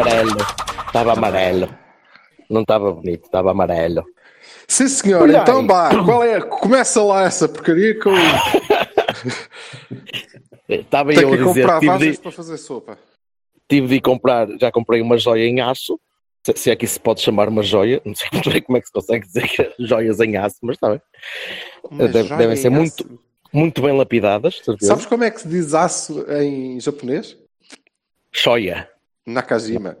Amarelo. Estava amarelo. Não estava bonito, estava amarelo. Sim, senhor. Então, vá. Qual é? Começa lá essa porcaria que eu Estava eu a dizer, comprar tive de, para fazer sopa. tive de comprar, já comprei uma joia em aço. Se, se é que isso se pode chamar uma joia, não sei, como é que se consegue dizer que é joias em aço, mas está bem. Deve- devem em ser aço. muito- Muito bem lapidadas, certeza. Sabes como é que se diz aço em japonês? Joia. Nakajima.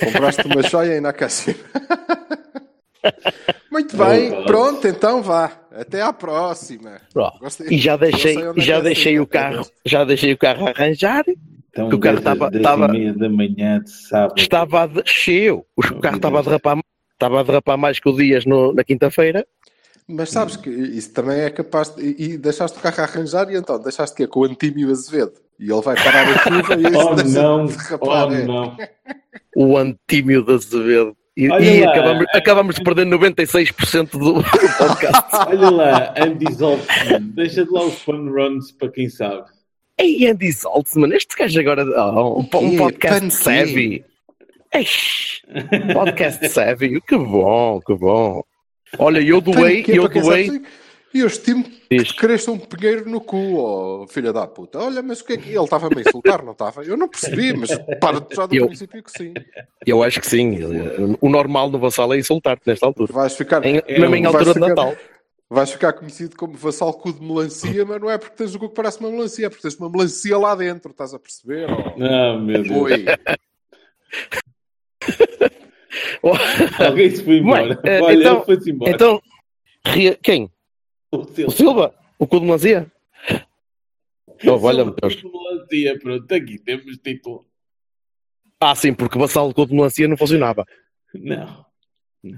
Compraste uma joia em Nakajima. Muito bem, pronto, então vá. Até à próxima. Gostei- E já deixei, é já que deixei é o carro, já deixei o carro a arranjar. Então, Que o carro estava- estava- meia da manhã de sábado. Estava cheio. O carro estava a derrapar, estava a derrapar mais que o Dias no- na quinta-feira. Mas sabes que isso também é capaz de. E, e deixaste o carro a arranjar e então deixaste que é com o Antímio Azevedo. E ele vai parar a chuva e Oh deixa não, de oh não. O Antímio da Azevedo. E, e lá. acabamos, acabamos de perder 96% do, do podcast. Olha lá, Andy Zoltzman, deixa de lá os fun runs para quem sabe. Ei, Andy Saltzman, este gajo agora. Oh, um, um podcast Pan savvy. Eish, podcast savvy. Que bom, que bom. Olha, eu doei, é eu doei. E eu estimo que Diz. te cresça um pinheiro no cu, oh, filha da puta. Olha, mas o que é que. Ele estava-me a insultar, não estava? Eu não percebi, mas para já do Eu- princípio que sim. Eu acho que sim. O normal no Vassal é insultar-te nesta altura. Vais ficar. Em, Eu- mesmo em altura de ficar- Natal. Vais ficar conhecido como vassal cu de melancia, mas não é porque tens o cu que parece uma melancia, é porque tens uma melancia lá dentro, estás a perceber? Oh, Ah, meu Deus. Alguém se foi embora. Bem, eh, Olha, então- foi-se embora. Então, quem? O seu- O Silva? O cu de melancia? Oh, olha-me, Deus. Melancia, pronto, aqui temos título. Ah, sim, porque o vassal de cu de melancia não funcionava. Não.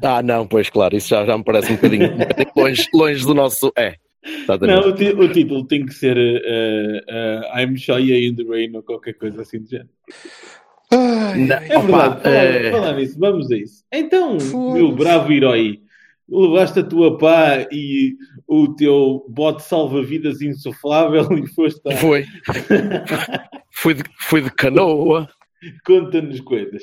Ah, não, pois claro, isso já, já me parece um bocadinho, um bocadinho longe, longe do nosso. É, exatamente. Não, o, ti- o título tem que ser eh, eh, I'm Shoya in the Rain ou qualquer coisa assim do género. Ai, Não, É opa, verdade, falar, eh, falar nisso, vamos a isso. Então, meu bravo herói, levaste a tua pá e o teu bote salva-vidas insuflável e foste a... Foi. fui, de, fui de canoa. Conta-nos coisas.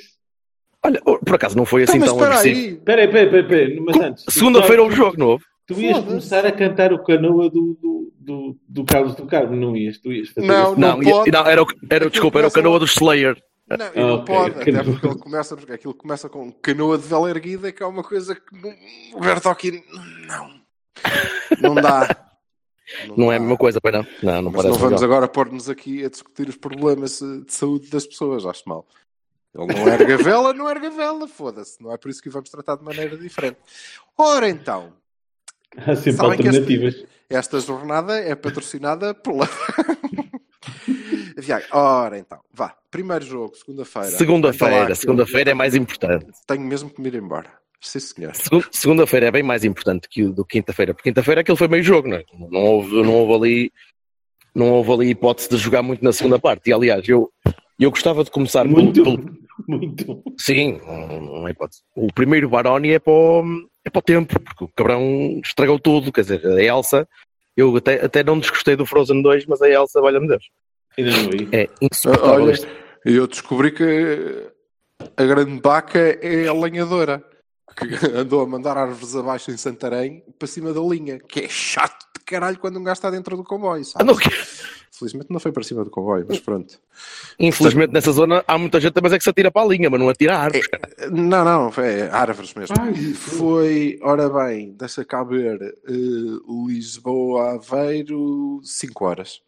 Olha, oh, por acaso não foi Então, assim mas tão espera agressivo. aí. Espera aí, espera aí, espera aí, mas antes... Segunda-feira houve jogo novo. Tu ias começar a cantar o canoa do, do, do, do Carlos do Carmo, não ias? Tu ias fazer Não, isso. Não, pode. não, era, o, era, desculpa, era o canoa do Slayer. Não, e não Ok, pode, até porque ele começa, porque aquilo começa com canoa de vela erguida, que é uma coisa que não, o Bertocchi não, não dá. Não é a mesma coisa, pois não. Não, não Mas parece não vamos legal. agora pôr-nos aqui a discutir os problemas de saúde das pessoas, acho mal. Ele não erga vela, não erga vela, foda-se. Não é por isso que vamos tratar de maneira diferente. Ora então, Há sempre Sabem que este- alternativas. esta jornada é patrocinada pela. Viagra. Ora então, vá. Primeiro jogo, segunda-feira. Segunda-feira, segunda-feira é mais importante. Tenho mesmo que me ir embora. Sim, senhor. Segun- Segunda-feira é bem mais importante que o do quinta-feira, porque quinta-feira aquilo foi meio jogo, não é? Não houve, não houve ali não houve ali hipótese de jogar muito na segunda parte. E aliás, eu, eu gostava de começar pelo- Muito, pelo, muito. Sim, não, há hipótese. O primeiro Baroni é para, o, é para o tempo, porque o cabrão estragou tudo. Quer dizer, a Elsa, eu até, até não desgostei do Frozen 2, mas a Elsa, valha-me Deus, Ainda não vi. é insuportável. Olha, este- eu descobri que a grande vaca é a lenhadora. Que andou a mandar árvores abaixo em Santarém para cima da linha. Que é chato de caralho quando um gajo está dentro do comboio. Ah, Sabe? não, Felizmente não foi para cima do comboio, mas pronto. Infelizmente nessa zona há muita gente, mas é que se atira para a linha, mas não atira árvores. cara. Não, não, é árvores mesmo. Foi, ora bem, deixa cá ver, eh, Lisboa, Aveiro, 5 horas.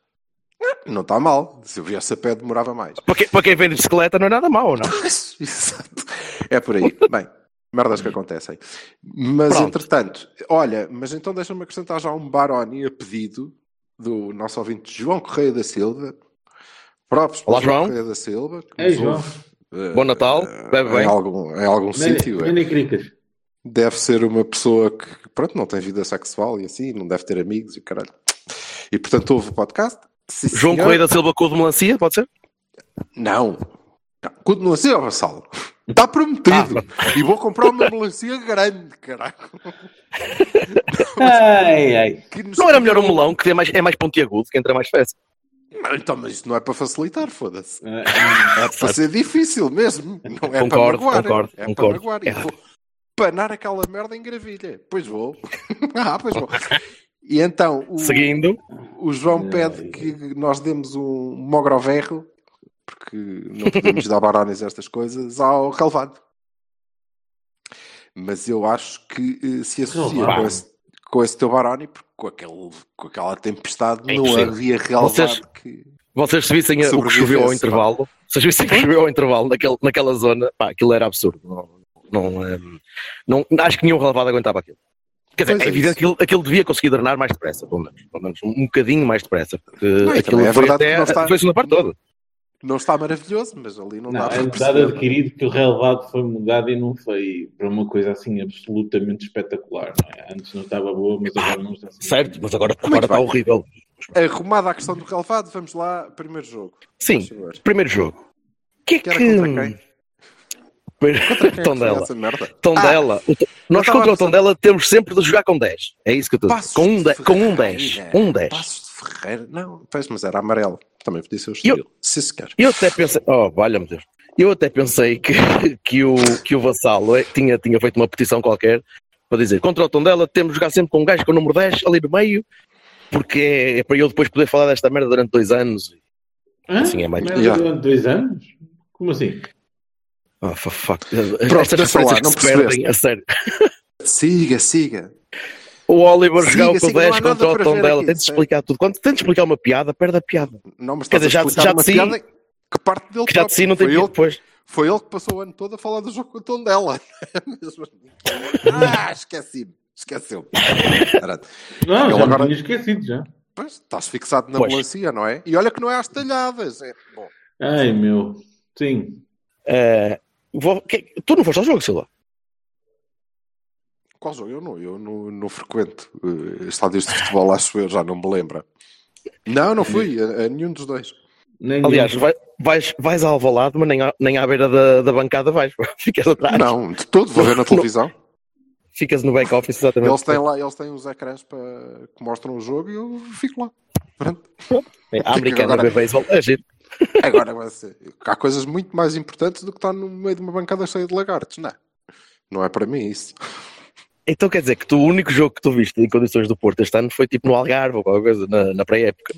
Eh, Não está mal. Se eu viesse a pé demorava mais. Para, quem, para quem vem de bicicleta não é nada mau, não? Exato. É por aí. Bem, merdas que acontecem. Mas Pronto. entretanto, olha, mas então deixa-me acrescentar já um Baroni a pedido do nosso ouvinte João Correia da Silva. Próprios Olá, para João. Correia da Silva. que Ei, João. ouve, eh, Bom Natal, eh, bebe Em bem. algum, em algum sítio. é. Nem cricas. Deve ser uma pessoa que, pronto, não tem vida sexual e assim, não deve ter amigos e caralho. E portanto ouve o podcast. Sim, João senhor. Correia da Silva com o de melancia, pode ser? Não. Não assim, ó Vassalo. Está prometido. Ah, E vou comprar uma melancia grande, caralho. Ai, ai. Não era melhor um melão que é mais, é mais pontiagudo, que entra mais fácil. Então, mas isto não é para facilitar, foda-se. Ah, É para ser difícil mesmo. Não é Concordo, para magoar. concordo, é concordo. para magoar. E É. vou panar aquela merda em gravilha. Pois vou. ah, pois vou. E então, o, Seguindo, o João pede que nós demos um mogroverro, porque não podemos dar barones a estas coisas, ao relevado. Mas eu acho que eh, se associa com esse, com esse teu baroni, porque com, aquele, com aquela tempestade É não havia relevado Vocês- que... vocês se vissem o que choveu ao pá. intervalo, se vocês vissem o que choveu ao intervalo naquele, naquela zona, pá, aquilo era absurdo. Não, não, eh, não, acho que nenhum relevado aguentava aquilo. Quer dizer, Pois é é evidente isso. que aquilo, aquilo devia conseguir drenar mais depressa, pelo menos, pelo menos um, um bocadinho mais depressa, porque aquilo também é foi verdade que até não está- foi a segunda parte toda. Não está maravilhoso, mas ali não, Não, dá é para dado adquirido que o relevado foi mudado e não foi para uma coisa assim absolutamente espetacular. Não é? Antes não estava boa, mas agora não está assim. Certo, mas agora, Muito agora está horrível. Arrumada a questão do relevado, vamos lá, primeiro jogo. Sim, primeiro jogo. O que é Que era que. contra quem? Quem é Tondela. Tondela. To- Nós contra o Tondela temos sempre de jogar com 10. É isso que eu estou a dizer. Com um, de de- com um 10. Ferreira. Um 10. Ferreira. Não, pois, mas era amarelo. Também podia ser o Eu- estilo. Sim, senhor. Eu até pensei. Oh, valha-me Deus. Eu até pensei que, que, o, que o Vassalo eh, tinha, tinha feito uma petição qualquer para dizer contra o Tondela temos de jogar sempre com um gajo com o número 10 ali no meio, porque é, é para eu depois poder falar desta merda durante dois anos. Hã? Assim é mais- Yeah. Durante dois anos? Como assim? Oh, fuck. Pronto, Estas referências não se perdem, a sério. Siga, siga. O Oliver Siga, jogava com siga, não há 10 nada contra o para ver Tondela. aqui, Tem de sei. explicar tudo. Quando de explicar uma piada, perde a piada. Não, mas Quer dizer, já- explicar já de uma si- piada que parte dele Que já de si não tem foi piada ele, depois. foi ele que passou o ano todo a falar do jogo com o tom dela. Mesmo- ah, esqueci-me. Esqueceu. Não, Ele já agora- me tinha esquecido já. Pois, estás fixado na Pois. melancia, não é? E olha que não é às talhadas. É, bom, Ai, meu. Sim. Eh, vou- que- tu não foste ao jogo, Silva? Jogo? Eu não, eu não, não frequento eh, estádios de futebol, acho eu, já não me lembro. Não, não fui a, a nenhum dos dois. Nem Aliás, vai- vais, vais ao Alvalade, mas nem à, nem à beira da, da bancada vais. Ficas atrás. Não, de todo, vou ver na televisão. Ficas no back-office, exatamente. Eles têm lá, eles têm os ecrãs para, que mostram o jogo e eu fico lá. Pronto. É, a americana Agora- ver beisebol. É giro. Agora vai ser. Há coisas muito mais importantes do que estar no meio de uma bancada cheia de lagartos, não é? Não é para mim isso. Então quer dizer que tu, o único jogo que tu viste em condições do Porto este ano foi tipo no Algarve ou qualquer coisa, na, na pré-época.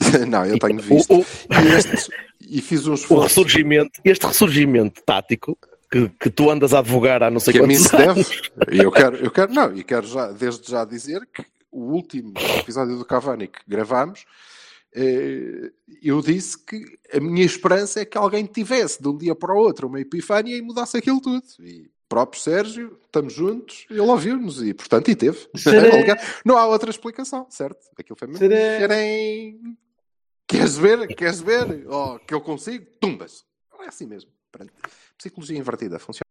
não, eu tenho O- visto. O, E, estes- e fiz um o esforço ressurgimento, este ressurgimento tático que, que tu andas a advogar há não sei que a mim quantos se anos. deve. E eu quero, eu quero, não, e quero já, desde já dizer que o último episódio do Cavani que gravámos, eh, eu disse que a minha esperança é que alguém tivesse de um dia para o outro uma epifânia e mudasse aquilo tudo. E próprio Sérgio, estamos juntos, ele ouviu-nos e, portanto, e teve. Será? Não há outra explicação, certo? Aquilo foi mesmo. Será? Xerém. Queres ver? Queres ver? Oh, que eu consigo? Tumbas. Não é assim mesmo. Pronto. Psicologia invertida funciona.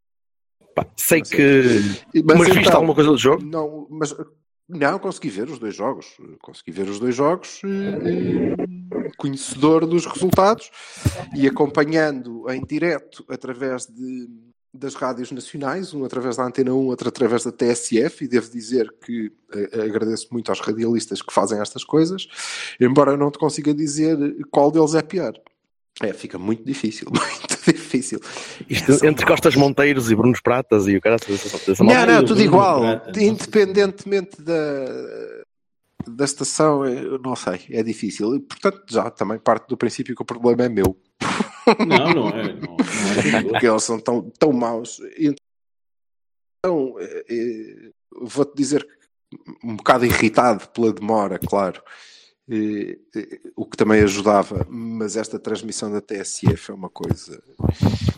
Pá, sei que. E- Mas, viste então, alguma coisa do jogo? Não, mas não consegui ver os dois jogos. Consegui ver os dois jogos, eh, conhecedor dos resultados e acompanhando em direto através de, das rádios nacionais, um através da Antena 1, outro através da TSF, e devo dizer que eh, agradeço muito aos radialistas que fazem estas coisas, embora eu não te consiga dizer qual deles é pior. É, fica muito difícil, muito difícil. Isto, São entre Costas Monteiros e Brunos Pratas e o cara. essa Não, não, tudo igual. Independentemente da, da estação, eu não sei, é difícil. E, portanto, já também parte do princípio que o problema é meu. Não, não é. Não, não é Porque eles são tão, tão maus. Então, eh, eh, vou-te dizer que um bocado irritado pela demora, claro. eh, eh, o que também ajudava, mas esta transmissão da TSF é uma coisa.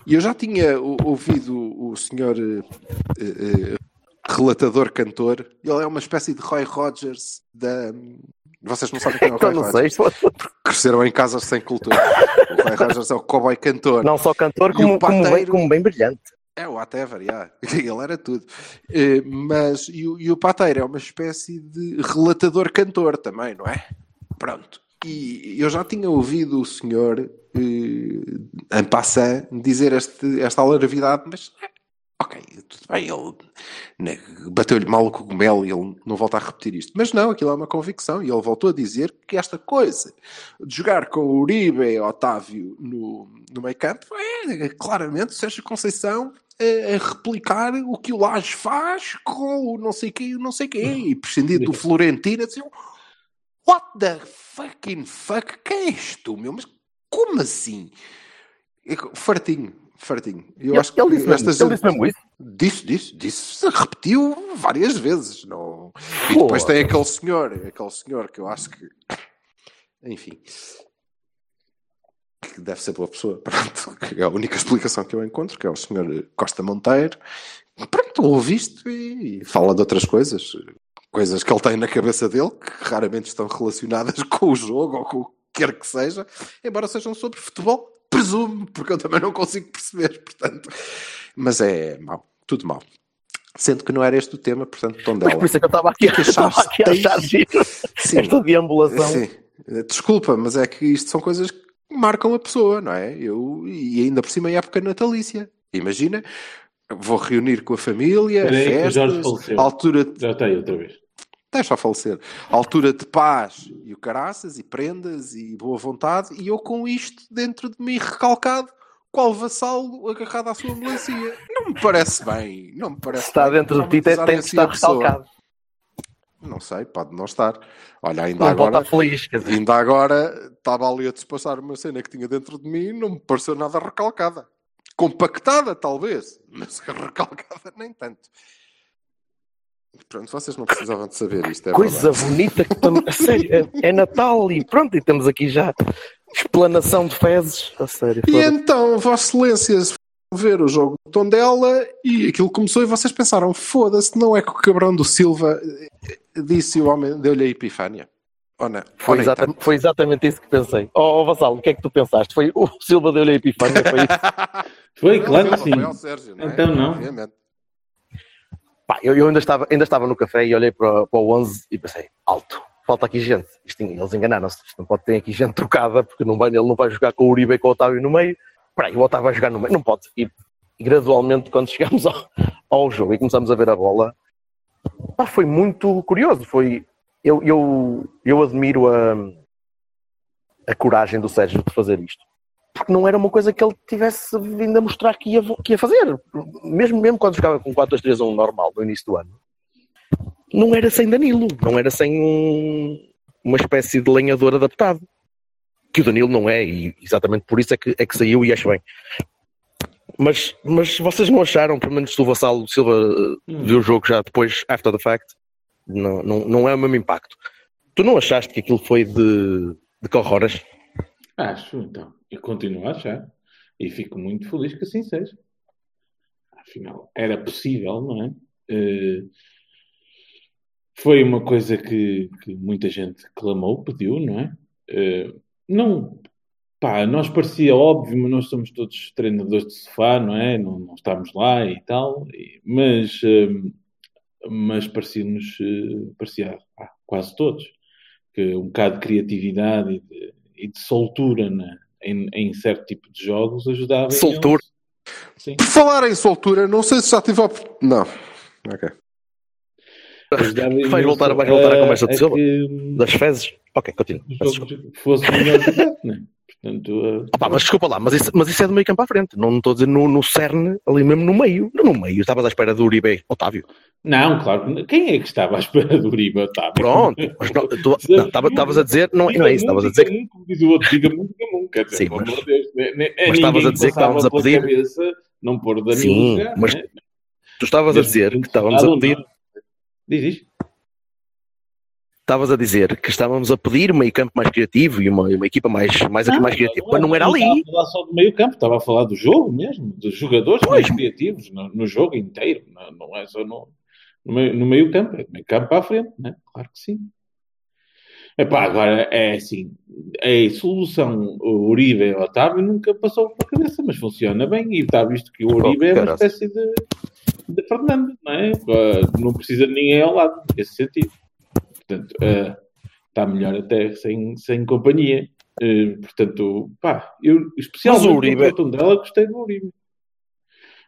E eu já tinha ouvido o senhor eh, eh, relatador cantor, ele é uma espécie de Roy Rogers da, Vocês não sabem quem é o Roy Rogers. sei. Cresceram em casas sem cultura. O Roy Rogers é o cowboy cantor. Não só cantor, como, o como, bem, pateiro? como bem brilhante. É o whatever, yeah. ele era tudo. Eh, mas, e, o- e o Pateiro é uma espécie de relatador cantor também, não é? Pronto. E eu já tinha ouvido o senhor, eh, em passant, dizer este, esta alarvidade, mas ok, tudo bem, ele bateu-lhe mal o cogumelo e ele não volta a repetir isto. Mas não, aquilo é uma convicção e ele voltou a dizer que esta coisa de jogar com o Uribe e Otávio no, no meio campo é claramente Sérgio Conceição a, a replicar o que o Laje faz com o não sei quê e o não sei quê e prescindir do Florentino assim, what the fucking fuck quem és tu, meu? Mas como assim? Fartinho, fartinho. Eu Ele, acho que ele disse, mesmo, estas- ele disse mesmo isso. Disse, disse, disse, repetiu várias vezes. Não... E depois tem aquele senhor, aquele senhor que eu acho que, enfim, que deve ser boa pessoa. Pronto, que é a única explicação que eu encontro, que é o senhor Costa Monteiro. Pronto, ouviste e, e fala de outras coisas, coisas que ele tem na cabeça dele, que raramente estão relacionadas com o jogo ou com o que quer que seja, embora sejam sobre futebol, presumo, porque eu também não consigo perceber, portanto. Mas é mau, tudo mau. Sendo que não era este o tema, portanto, Mas Tondela. por isso é que eu estava aqui, que é estava aqui a achar giro Sim. esta deambulação. Sim. Desculpa, mas é que isto são coisas que marcam a pessoa, não é? Eu, e ainda por cima em época natalícia. Imagina, vou reunir com a família, Espera aí, que o Jorge festas, altura de... Já está aí outra vez. Deixa a falecer. Altura de paz e o caraças e prendas e boa vontade e eu com isto dentro de mim recalcado qual vassalo agarrado à sua melancia. Não me parece bem. Não me parece Se está bem dentro de ti, tem, tem de assim estar a pessoa. recalcado. Não sei, pode não estar. Olha, ainda Não agora... feliz. Ainda agora estava ali a despassar uma cena que tinha dentro de mim e não me pareceu nada recalcada. Compactada, talvez, mas recalcada nem tanto. Pronto, vocês não precisavam de saber isto. É coisa verdade. bonita que estamos. a sério, é, é Natal e pronto, e temos aqui já explanação de fezes. A sério. E então, Vossa Excelência, ver o jogo de Tondela e aquilo começou e vocês pensaram: foda-se, não é que o cabrão do Silva eh, disse e o homem deu-lhe a epifânia? Ou não? Foi, nem exata- tanto? foi exatamente isso que pensei. Oh, oh Vassalo, o que é que tu pensaste? Foi o Silva deu-lhe a epifânia? Foi isso? Foi, Não, claro que sim. foi ao Sérgio, não é? Então não. Obviamente. Pá, eu, eu ainda, estava, ainda estava no café e olhei para, para o 11 e pensei, alto, falta aqui gente. Isto, eles enganaram-se, não pode ter aqui gente trocada, porque não vai, ele não vai jogar com o Uribe e com o Otávio no meio. Espera aí, o Otávio vai jogar no meio, não pode. E, gradualmente, quando chegamos ao, ao jogo e começamos a ver a bola, pá, foi muito curioso. Foi, eu, eu, eu admiro a, a coragem do Sérgio de fazer isto. Porque não era uma coisa que ele tivesse vindo a mostrar que ia, que ia fazer. Mesmo, mesmo quando jogava com 4-2-3-1 normal no início do ano, não era sem Danilo, não era sem um- uma espécie de lenhador adaptado. Que o Danilo não é, e exatamente por isso é que, é que saiu e acho bem. Mas, mas vocês não acharam, pelo menos o Vassalo Silva eh, viu o jogo já depois, after the fact, não, não, não é o mesmo impacto. Tu não achaste que aquilo foi de, de corroras? Acho, então. Eu continuo a achar. E fico muito feliz que assim seja. Afinal, era possível, não é? Eh, foi uma coisa que, que muita gente clamou, pediu, não é? Eh, não, pá, nós parecia óbvio, mas nós somos todos treinadores de sofá, não é? Não, não estamos lá e tal, e- mas, eh, mas parecia-nos, parecia quase todos, que um bocado de criatividade e de, e de soltura na- em, em certo tipo de jogos ajudava. Soltura? Sim. Por falar em soltura, não sei se já tive a op- Não. Ok. Vais voltar, vais voltar à conversa de Silva? que Das fezes? Ok, continua. fosse melhor é? Portanto, eh, Ah, pá, mas desculpa lá, mas isso, mas isso é do meio campo à frente. Não não estou a dizer no, no cerne, ali mesmo no meio. No meio, estavas à espera do Uribe, Otávio. não, claro que não. Quem é que estava à espera do Uribe, Otávio? Pronto, mas não, tu- não, estava- estavas a dizer, não, não é isso, estavas a dizer que. Diga-me, como diz o outro, diga-me, diga-me, quer dizer, Sim, mas- né, né, mas ninguém estavas a dizer que estávamos a pedir- cabeça não pôr Danilo Sim, mas né? Tu estavas a dizer que estávamos a pedir, não. Diz isto. Estavas a dizer que estávamos a pedir um meio campo mais criativo e uma, uma equipa mais, mais, mais criativa, mas não era ali. Estava a falar só do meio campo, estava a falar do jogo mesmo, dos jogadores Pois. mais criativos no, no jogo inteiro, não, não é só no, no, meio, no meio campo, é do meio campo para a frente, né? claro que sim. Epá, agora é assim, a solução Uribe e Otávio nunca passou pela cabeça, mas funciona bem e está visto que o Uribe é uma espécie de, de Fernando, não é? Não precisa de ninguém ao lado, nesse sentido. Portanto, uh, está melhor até sem, sem companhia. Uh, portanto, pá, eu especialmente Mas o Uribe- no Tondela gostei do Uribe.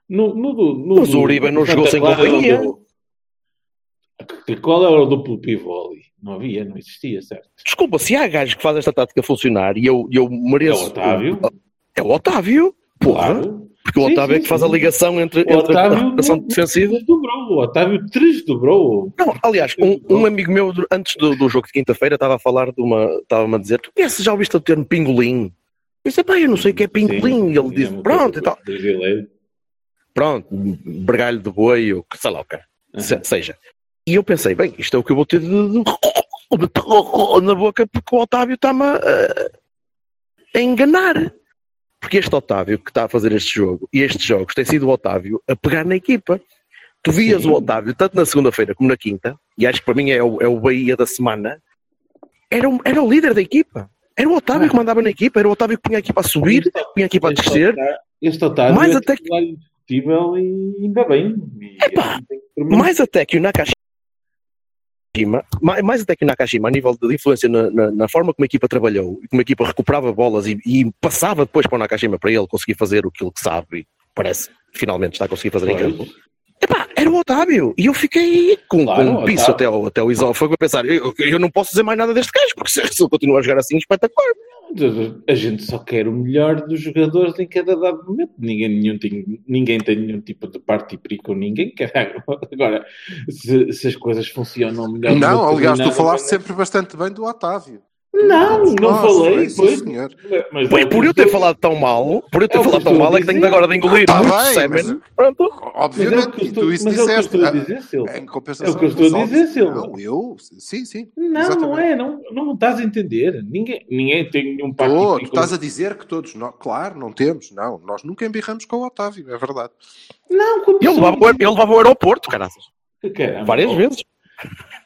No, no, no, Mas o Uribe não jogou sem companhia. do- Qual era o duplo pivô ali? Não havia, não existia, certo? Desculpa, se há gajos que fazem esta tática funcionar e eu, eu É mereço. o Otávio, É o Otávio, porra. claro. Porque o Sim, Otávio é sim, que faz sim. a ligação entre, O entre a Otávio não- defensiva. Desdobrou, o Otávio desdobrou. Não, aliás, um, um amigo meu, antes do, do jogo de quinta-feira, estava a falar de uma. Estava-me a dizer: Tu conheces, já ouviste o termo pingolim? Eu disse: pá, eu não sei o que é pingolim. E ele Sim, disse: é Pronto, coisa e tal. Pronto, bergalho de boi, ou que sei lá o que se- seja. E eu pensei: bem, isto é o que eu vou ter de, de- na boca, porque o Otávio está-me a, a enganar. Porque este Otávio que está a fazer este jogo e estes jogos tem sido o Otávio a pegar na equipa. Tu vias Sim. o Otávio, tanto na segunda-feira como na quinta, e acho que para mim é o, é o Bahia da semana, era, o- era o líder da equipa. Era o Otávio Ah. que mandava na equipa, era o Otávio que punha a equipa a subir, punha a equipa a Este descer. Este Otávio Mais é até que- indiscutível e ainda bem. E Epá. Mais até que o Nakashima, mais, mais até que o Nakashima, a nível de influência na, na- na forma como a equipa trabalhou e como a equipa recuperava bolas e, e passava depois para o Nakashima para ele conseguir fazer aquilo que sabe e parece que finalmente está a conseguir fazer em campo. Epá, era o Otávio. E eu fiquei com, Claro, com um piso até o, até o esófago a pensar: eu, eu não posso dizer mais nada deste gajo, porque se, se ele continuar a jogar assim, espetacular. A gente só quer o melhor dos jogadores em cada dado momento. Ninguém, nenhum tem, ninguém tem nenhum tipo de parte e perigo com ninguém. Caralho. Agora, se, se as coisas funcionam melhor. Não, aliás, tu falaste maneira- sempre bastante bem do Otávio. Não, não Nossa, falei. Pois, senhor. mas é por eu ter falado tão mal, por eu ter É falado tão mal, é que tenho agora de engolir Tá muito bem, semen. Pronto. Mas é o Obviamente, e estou, tu isso mas é o que eu disseste. estou a Ah, dizer, Silva. Em compensação, É o que eu estou a dizer, Silva. Não, eu, sim, sim. Não, não exatamente. é, não, não estás a entender. Ninguém, ninguém tem nenhum Tô, e tu estás a dizer que todos, nós, claro, não temos, não, nós nunca embirramos com o Otávio, é verdade. Não, como Ele levava, ele levava o aeroporto. Caramba, Várias oh, vezes.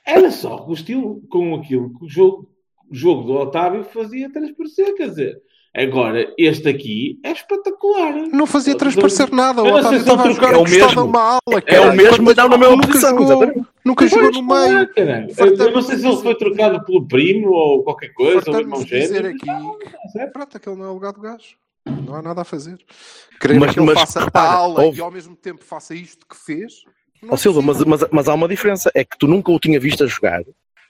Era só o estilo com aquilo que o jogo, jogo do Otávio fazia transparecer. Quer dizer, agora este aqui é espetacular. Não fazia transparecer nada, o Eu não Otávio sei se estava a jogar é o encostado mesmo. a uma ala. É o mesmo, mas não na mesma nunca posição, jogou, exatamente. nunca jogou no meio. Fartamos Eu não sei se ele foi trocado pelo primo ou qualquer coisa, ou Fartamos irmão de dizer gêmeo. aqui Não, certo? Pronto, aquele não é o lugar do gajo. Não há nada a fazer. Querer Mas- que ele mas faça repara, a aula houve- e ao mesmo tempo faça isto que fez. Ó é Silva, mas, mas, mas há uma diferença, é que tu nunca o tinha visto a jogar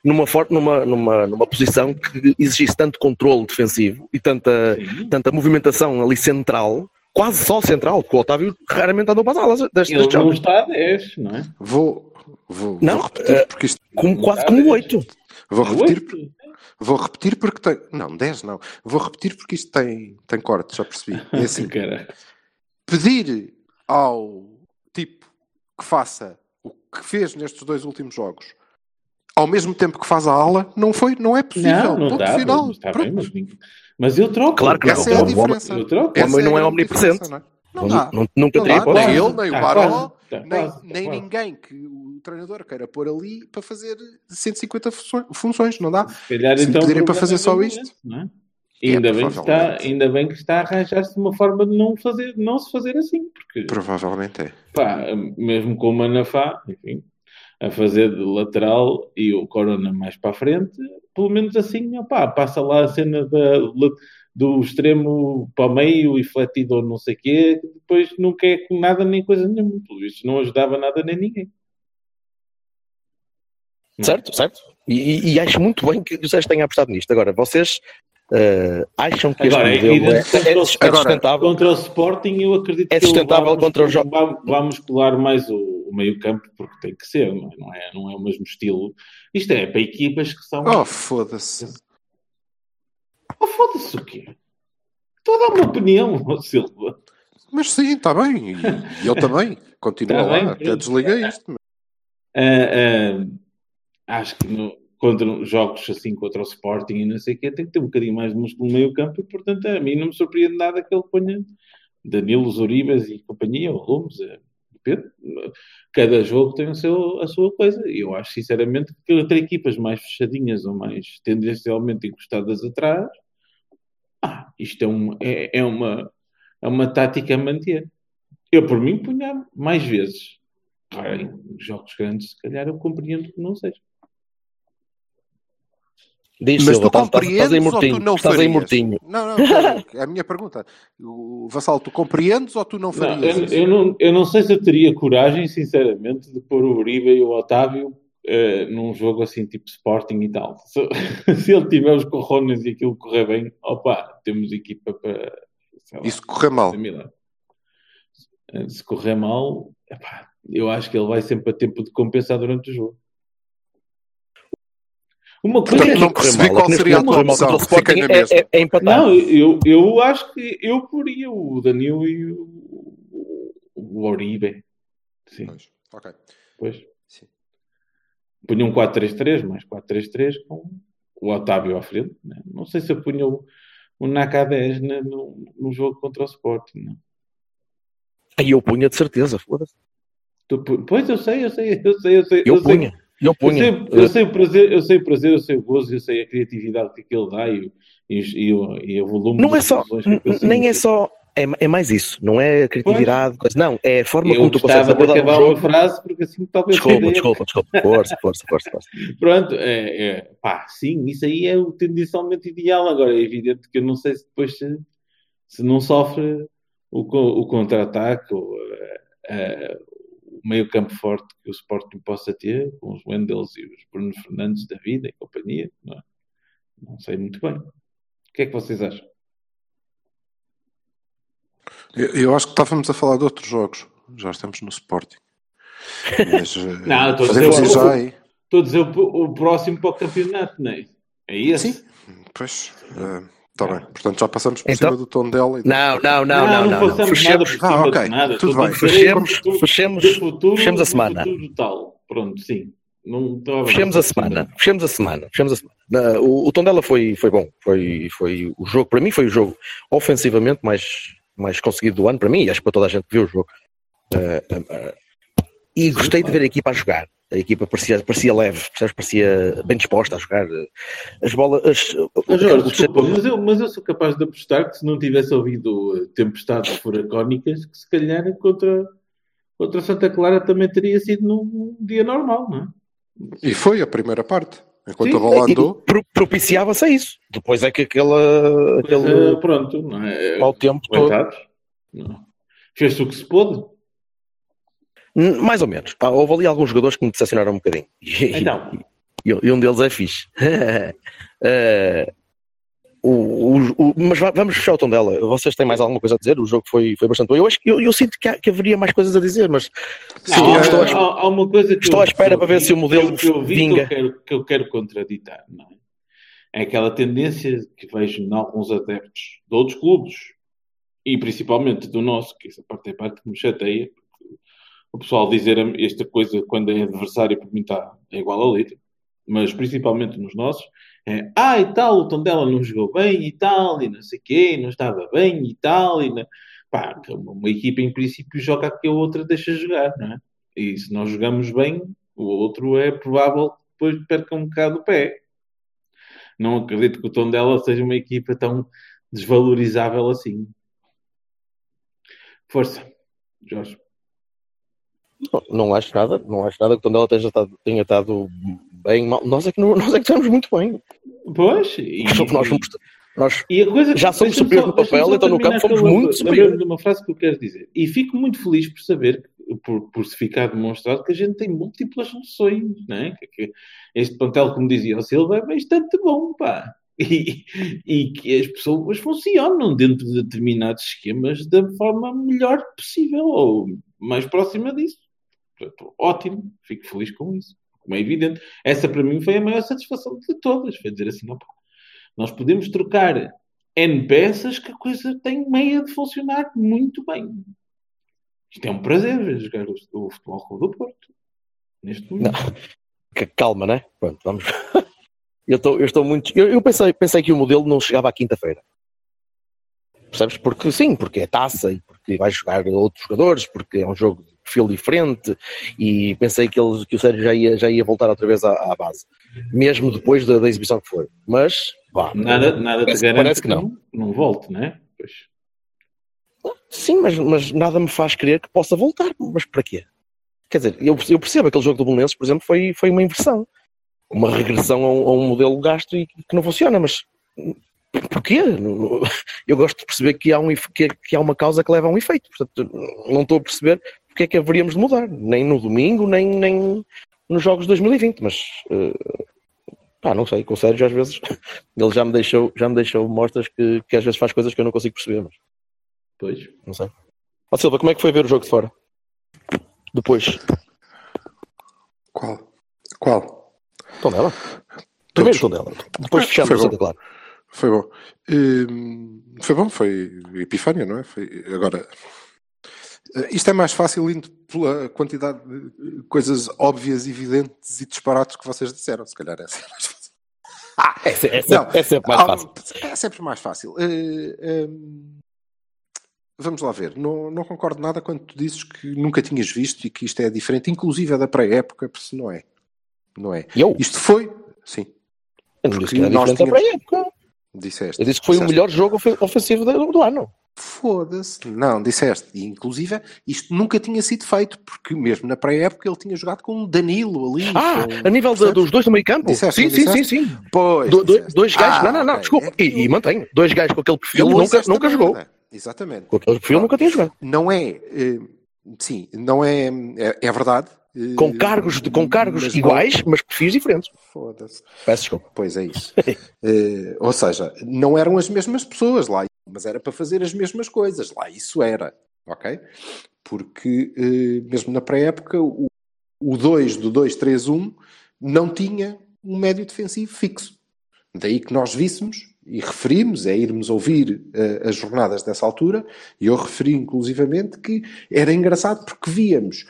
numa, numa, numa, numa posição que exigisse tanto controle defensivo e tanta, Sim. tanta movimentação ali central, quase só central, porque o Otávio raramente andou para as alas destes, Ele destes não está a 10, não é? Vou, vou, Não, vou repetir eh, porque isto. Como, quase como a um dez. 8. Vou repetir, oito. vou repetir porque tem. Não, 10 não. Vou repetir porque isto tem, tem corte, já percebi. É assim. Cara. pedir ao tipo que faça o que fez nestes dois últimos jogos ao mesmo tempo que faz a ala, não foi, não é possível. Não, não dá. final. Mas, está bem, mas, mas eu troco. Claro que não. Essa é a O homem- diferença. Eu troco. O homem Essa não é grande omnipresente. Não, é? não dá. Nu- Nunca Não teria dá. Nem ele, nem o Tá Baró. Tá nem, quase. nem Quase. ninguém que o treinador queira pôr ali para fazer 150 funções-. Não dá. Se calhar, Se então, pedirem para fazer é só isto. não é? É, Ainda, bem que está, ainda bem que está a arranjar-se uma forma de não, fazer, não se fazer assim, porque Provavelmente é. pá, mesmo com o Manafá, enfim, a fazer de lateral e o Corona mais para a frente, pelo menos assim, opá, passa lá a cena da, do extremo para o meio e fletido ou não sei o quê, depois não quer com nada nem coisa nenhuma, pelo visto não ajudava nada nem ninguém. Certo, certo. E, e- acho muito bem que o Sérgio tenha apostado nisto. Agora, vocês eh, acham que este Agora, modelo é, é, é sustentável? Contra o Sporting, eu acredito É que sustentável vá contra o muscular- jo- vá, vá muscular mais o, o meio-campo, porque tem que ser, não é? Não é, não é o mesmo estilo. Isto é para equipas que são. Oh, foda-se. Oh, foda-se o quê? Estou a dar uma opinião, ó Silva. Mas sim, está bem. E, eu também. Continua Tá lá. bem, Até desliguei isto. Ah, ah, acho que no- contra jogos assim contra o Sporting e não sei o quê, tem que ter um bocadinho mais de músculo no meio-campo e, portanto, a mim não me surpreende nada que ele ponha Danilo, Uribas e companhia, ou eh, depende. Cada jogo tem o seu, a sua coisa. Eu acho, sinceramente, que ter equipas mais fechadinhas ou mais tendencialmente encostadas atrás, ah, isto é, um, é, é, uma, é uma tática a manter. Eu, por mim, punha mais vezes. Claro, em jogos grandes, se calhar, eu compreendo que não seja. Diz, Mas Silva, tu estás- estás- estás compreendes ou tu não Estás farias? Não, não, pera, é a minha pergunta. O Vassal, tu compreendes ou tu não Não, farias eu, isso? eu não, eu não sei se eu teria coragem, sinceramente, de pôr o Uribe e o Otávio eh, num jogo assim, tipo Sporting e tal. Se, se ele tiver os corrones e aquilo correr bem, opa, temos equipa para. lá, Isso correr mal. Eh, Se correr mal, epá, eu acho que ele vai sempre a tempo de compensar durante o jogo. Uma coisa Portanto, é não que- percebi qual seria a tua opção. Sporting na mesma. é, é, é empatar. Não, eu, eu acho que eu poria o Danilo e o, o Oribe. Sim, Pois, ok. pois. Sim. Punha um 4-3-3, mais 4-3-3 com o Otávio à frente. Né? Não sei se eu punha o, o Naka 10 né, no, no jogo contra o Sporting. Não. Aí eu punha de certeza, foda-se. Tu pois eu sei, eu sei, eu sei, eu sei. Eu eu sei. punha, eu Eu punha. sei, eu sei o prazer, eu sei o prazer, eu sei o gozo, eu sei a criatividade que aquilo dá e, o- e, e, e o volume Não é só, nem é só, é, é mais isso, não é a criatividade, coisa, não, é a forma Eu como tu consegues abordar um acabar uma jogo. frase porque assim talvez Desculpa, desculpa, desculpa, força, força, força, força. Pronto, é, é, pá, sim, isso aí é o tendencialmente ideal. Agora é evidente que eu não sei se depois se, se não sofre o, o contra-ataque ou eh, eh, meio campo forte que o Sporting possa ter, com os Wendels e os Bruno Fernandes da vida e companhia. Não, é? não sei muito bem. O que é que vocês acham? Eu, eu acho que estávamos a falar de outros jogos. Já estamos no Sporting. Mas, eh, Não, estou a dizer já aí. Estou a dizer o, o próximo para o campeonato, não é? É esse? Sim. Pois, está bem. Portanto, já passamos por Então- cima do tom dela. E... Não, não, não, não, não, não. passamos Fechemos, Ah, ok. nada. Tudo bem. Fechemos- fechemos- futuro- fechemos a semana. futuro tal. Pronto, sim. Não estou a Fechemos a semana, fechemos a semana, fechemos a semana. Na- O, o tom dela foi, foi bom, foi, foi o jogo, para mim foi o jogo ofensivamente mais, mais conseguido do ano, para mim, e acho que para toda a gente que viu o jogo. Eh, eh, eh, e gostei de ver a equipa a jogar. A equipa parecia, parecia leve, percebes? parecia bem disposta a jogar. As bolas. As, Mas, Jorge, desculpa, mas eu, mas eu sou capaz de apostar que se não tivesse ouvido eh, tempestades furacónicas, que se calhar contra, contra Santa Clara também teria sido num dia normal, não é? E foi a primeira parte. Enquanto Sim. a bola e- andou. pro- propiciava-se a isso. Depois é que aquela, aquele eh, pronto, não é? ao tempo. Coitados. Não. Fez-se o que se pôde. Mais ou menos. Pá, houve ali alguns jogadores que me decepcionaram um bocadinho. E, Então, e- e um deles é fixe. Eh, o, o- o- mas va- vamos fechar o tom dela. Vocês têm mais alguma coisa a dizer? O jogo foi, foi bastante bom. Eu, acho, que- eu, eu sinto que, há- que haveria mais coisas a dizer, mas Não, há, estou há- há uma coisa que estou eu- à espera eu para ver se o modelo que eu, vi vinga. Que eu, quero, que eu quero contraditar, não é? É aquela tendência que vejo em alguns adeptos de outros clubes e principalmente do nosso, que essa parte é a parte que me chateia, o pessoal dizer esta coisa quando é adversário para mim está é igual a letra, mas principalmente nos nossos, é ah e tal, o Tondela não jogou bem e tal, e não sei quê, não estava bem e tal, e não... Pá, uma equipa em princípio joga a que a outra deixa jogar, não é? E se nós jogamos bem, o outro é provável que depois perca um bocado o pé. Não acredito que o Tondela seja uma equipa tão desvalorizável assim. Força, Jorge. Não, não acho nada. Não acho nada que o tom dela tenha estado, tenha estado bem mal. Nós é que, não- nós é que estamos muito bem. Pois, e, Nós, fomos- nós e a coisa já somos superiores no papel, então no campo uma- muito superiores. uma frase que eu quero dizer. E fico muito feliz por saber, por, por se ficar demonstrado, que a gente tem múltiplas soluções, não é? Que, que este plantel, como dizia o Silva, é bastante bom, pá. E, e que as pessoas funcionam dentro de determinados esquemas da forma melhor possível, ou mais próxima disso. Portanto, ótimo, fico feliz com isso. Como é evidente. Essa para mim foi a maior satisfação de todas. Foi dizer assim, opa, nós podemos trocar N peças que a coisa tem meia de funcionar muito bem. Isto é um prazer jogar o, Futebol Clube do Porto. Neste momento. Que- Calma, né? Pronto, vamos. Eu estou, eu estou muito. Eu, eu pensei, pensei que o modelo não chegava à quinta-feira. Percebes? Porque sim, porque é taça e porque vai jogar outros jogadores, porque é um jogo perfil diferente e pensei que, ele, que o Sérgio já ia, já ia voltar outra vez à, à base, mesmo depois da, da, exibição que foi. Mas, pá, nada, nada parece, te garante parece que não. Não volte, né? Pois. Sim, mas, mas nada me faz crer que possa voltar. Mas para quê? Quer dizer, eu, eu percebo aquele jogo do Bolonenses, por exemplo, foi, foi uma inversão. Uma regressão a um, a um modelo gasto e que não funciona, mas porquê? Eu gosto de perceber que há, um, que, que há uma causa que leva a um efeito. Portanto, não estou a perceber porque é que haveríamos de mudar, nem no domingo, nem, nem nos jogos de 2020, mas uh, pá, não sei, com o Sérgio às vezes ele já me deixou, já me deixou mostras que, que às vezes faz coisas que eu não consigo perceber, mas pois. não sei. Ó Silva, como é que foi ver o jogo de fora? Depois. Qual? Qual? Tondela. Primeiro Tondela. Depois fechamos o Santa Clara. Foi bom. Hum, foi bom, foi Epifânia, não é? Foi, agora, isto é mais fácil indo pela quantidade de coisas óbvias, evidentes e disparates que vocês disseram. Se calhar essa é mais fácil. Ah, é, é, não, é sempre mais fácil. É sempre mais fácil. Uh, um, vamos lá ver. Não, não concordo nada quando tu dizes que nunca tinhas visto e que isto é diferente, inclusive é da pré-época, porque não é. Não é. Eu? Isto foi. Sim. Eu não disse que era diferente tínhamos... da pré-época. Disseste. Eu disse que foi disseste. o melhor jogo ofensivo do, do ano. Foda-se. Não, disseste. E, inclusive, isto nunca tinha sido feito, porque mesmo na pré-época ele tinha jogado com o Danilo ali. Ah, com... a nível de, dos dois do meio campo? Disseste, sim, sim, sim, sim. Pois, do, do, dois gajos. ah, não, não, não, okay. desculpa. É e, e mantenho. Dois gajos com aquele perfil Ele nunca, nunca jogou. Exatamente. Com aquele perfil nunca tinha jogado. Não é. Sim, não é. É, é verdade. Com cargos, de, com cargos mas iguais, não... mas perfis diferentes. Foda-se. Peço desculpa. Pois é isso. uh, ou seja, não eram as mesmas pessoas lá, mas era para fazer as mesmas coisas. Lá isso era, ok? Porque uh, mesmo na pré-época, o, o 2 do 2-3-1 não tinha um médio defensivo fixo. Daí que nós víssemos e referimos, é irmos ouvir uh, as jornadas dessa altura, e eu referi inclusivamente que era engraçado porque víamos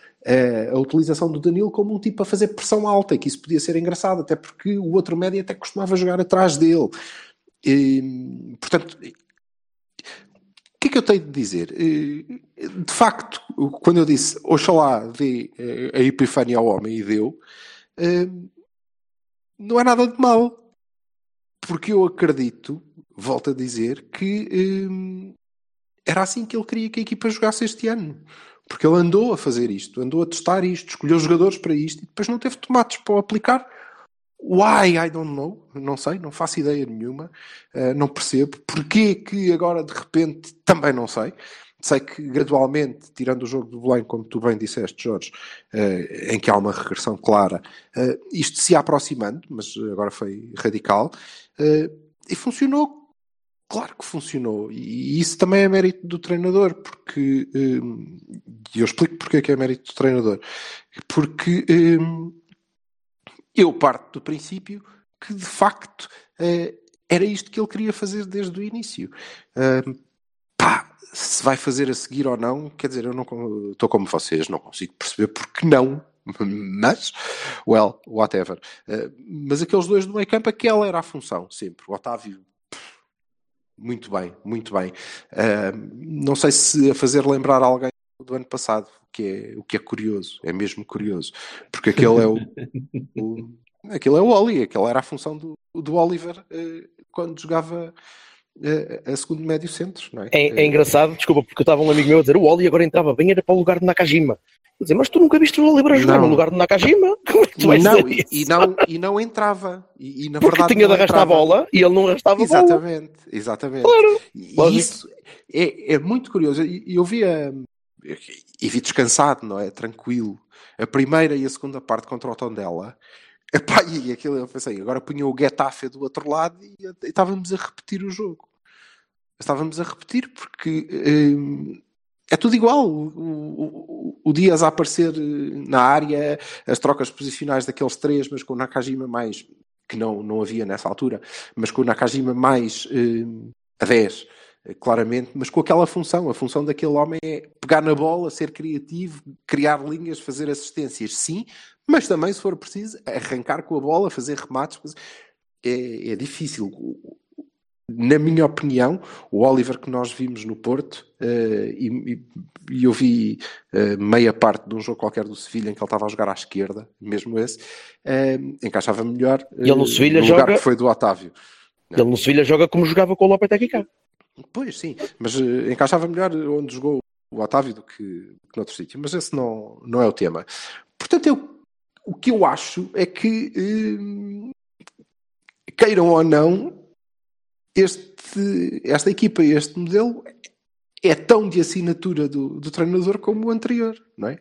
a utilização do Danilo como um tipo a fazer pressão alta, e que isso podia ser engraçado, até porque o outro médio até costumava jogar atrás dele. E, portanto, o que é que eu tenho de dizer? De facto, quando eu disse Oxalá dê a epifânia ao homem e deu, não é nada de mal. Porque eu acredito, volto a dizer, que era assim que ele queria que a equipa jogasse este ano. Porque ele andou a fazer isto, andou a testar isto, escolheu jogadores para isto e depois não teve tomates para o aplicar. Why? I don't know. Não sei, não faço ideia nenhuma. Uh, não percebo. Porquê que agora de repente também não sei. Sei que gradualmente, tirando o jogo do Belém, como tu bem disseste, Jorge, uh, em que há uma regressão clara, uh, isto se aproximando, mas agora foi radical, e funcionou Claro que funcionou. E isso também é mérito do treinador, porque. Hum, e eu explico porque é que é mérito do treinador. Porque hum, eu parto do princípio que, de facto, eh, era isto que ele queria fazer desde o início. Hum, pá, se vai fazer a seguir ou não, quer dizer, eu não estou como vocês, não consigo perceber porque não. Mas, well, whatever. Uh, mas aqueles dois do meio campo, aquela era a função, sempre. O Otávio muito bem, muito bem. Uh, não sei se a fazer lembrar alguém do ano passado, que é, o que é curioso, é mesmo curioso, porque aquele é o, o aquele é o Oli, aquela era a função do, do Oliver uh, quando jogava a segundo médio centro, não é? É, é engraçado, desculpa, porque estava um amigo meu a dizer o Oli agora entrava bem, era para o lugar de Nakajima. Dizer, mas tu nunca viste o Oliver a jogar no lugar de Nakajima? e, não, e, e, não, e não entrava. E, e na Porque verdade tinha de arrastar a bola e ele não arrastava exatamente, a bola. Exatamente. Claro. E isso é, é muito curioso. E eu via e vi descansado, não é? Tranquilo. A primeira e a segunda parte contra o Tondela. Epá, e aquilo eu pensei, agora punha o Getafe do outro lado e, e estávamos a repetir o jogo. Estávamos a repetir porque hum, é tudo igual. O, o, o, Dias a aparecer na área, as trocas posicionais daqueles três, mas com o Nakajima mais, que não, não havia nessa altura, mas com o Nakajima mais hum, a 10 claramente, mas com aquela função. A função daquele homem é pegar na bola, ser criativo, criar linhas, fazer assistências, sim, mas também, se for preciso, arrancar com a bola, fazer remates. É, é difícil. na minha opinião, o Oliver que nós vimos no Porto, uh, e, e, eu vi uh, meia parte de um jogo qualquer do Sevilha em que ele estava a jogar à esquerda, mesmo esse, uh, encaixava melhor ele no, Sevilha no joga... lugar que foi do Otávio. Ele no Sevilha joga como jogava com o Lopetegui cá. Pois sim, mas encaixava melhor onde jogou o Otávio do que, do que noutro sítio, mas esse não, não é o tema. Portanto, eu, o que eu acho é que, queiram ou não, este, esta equipa e este modelo é tão de assinatura do, do treinador como o anterior, não é?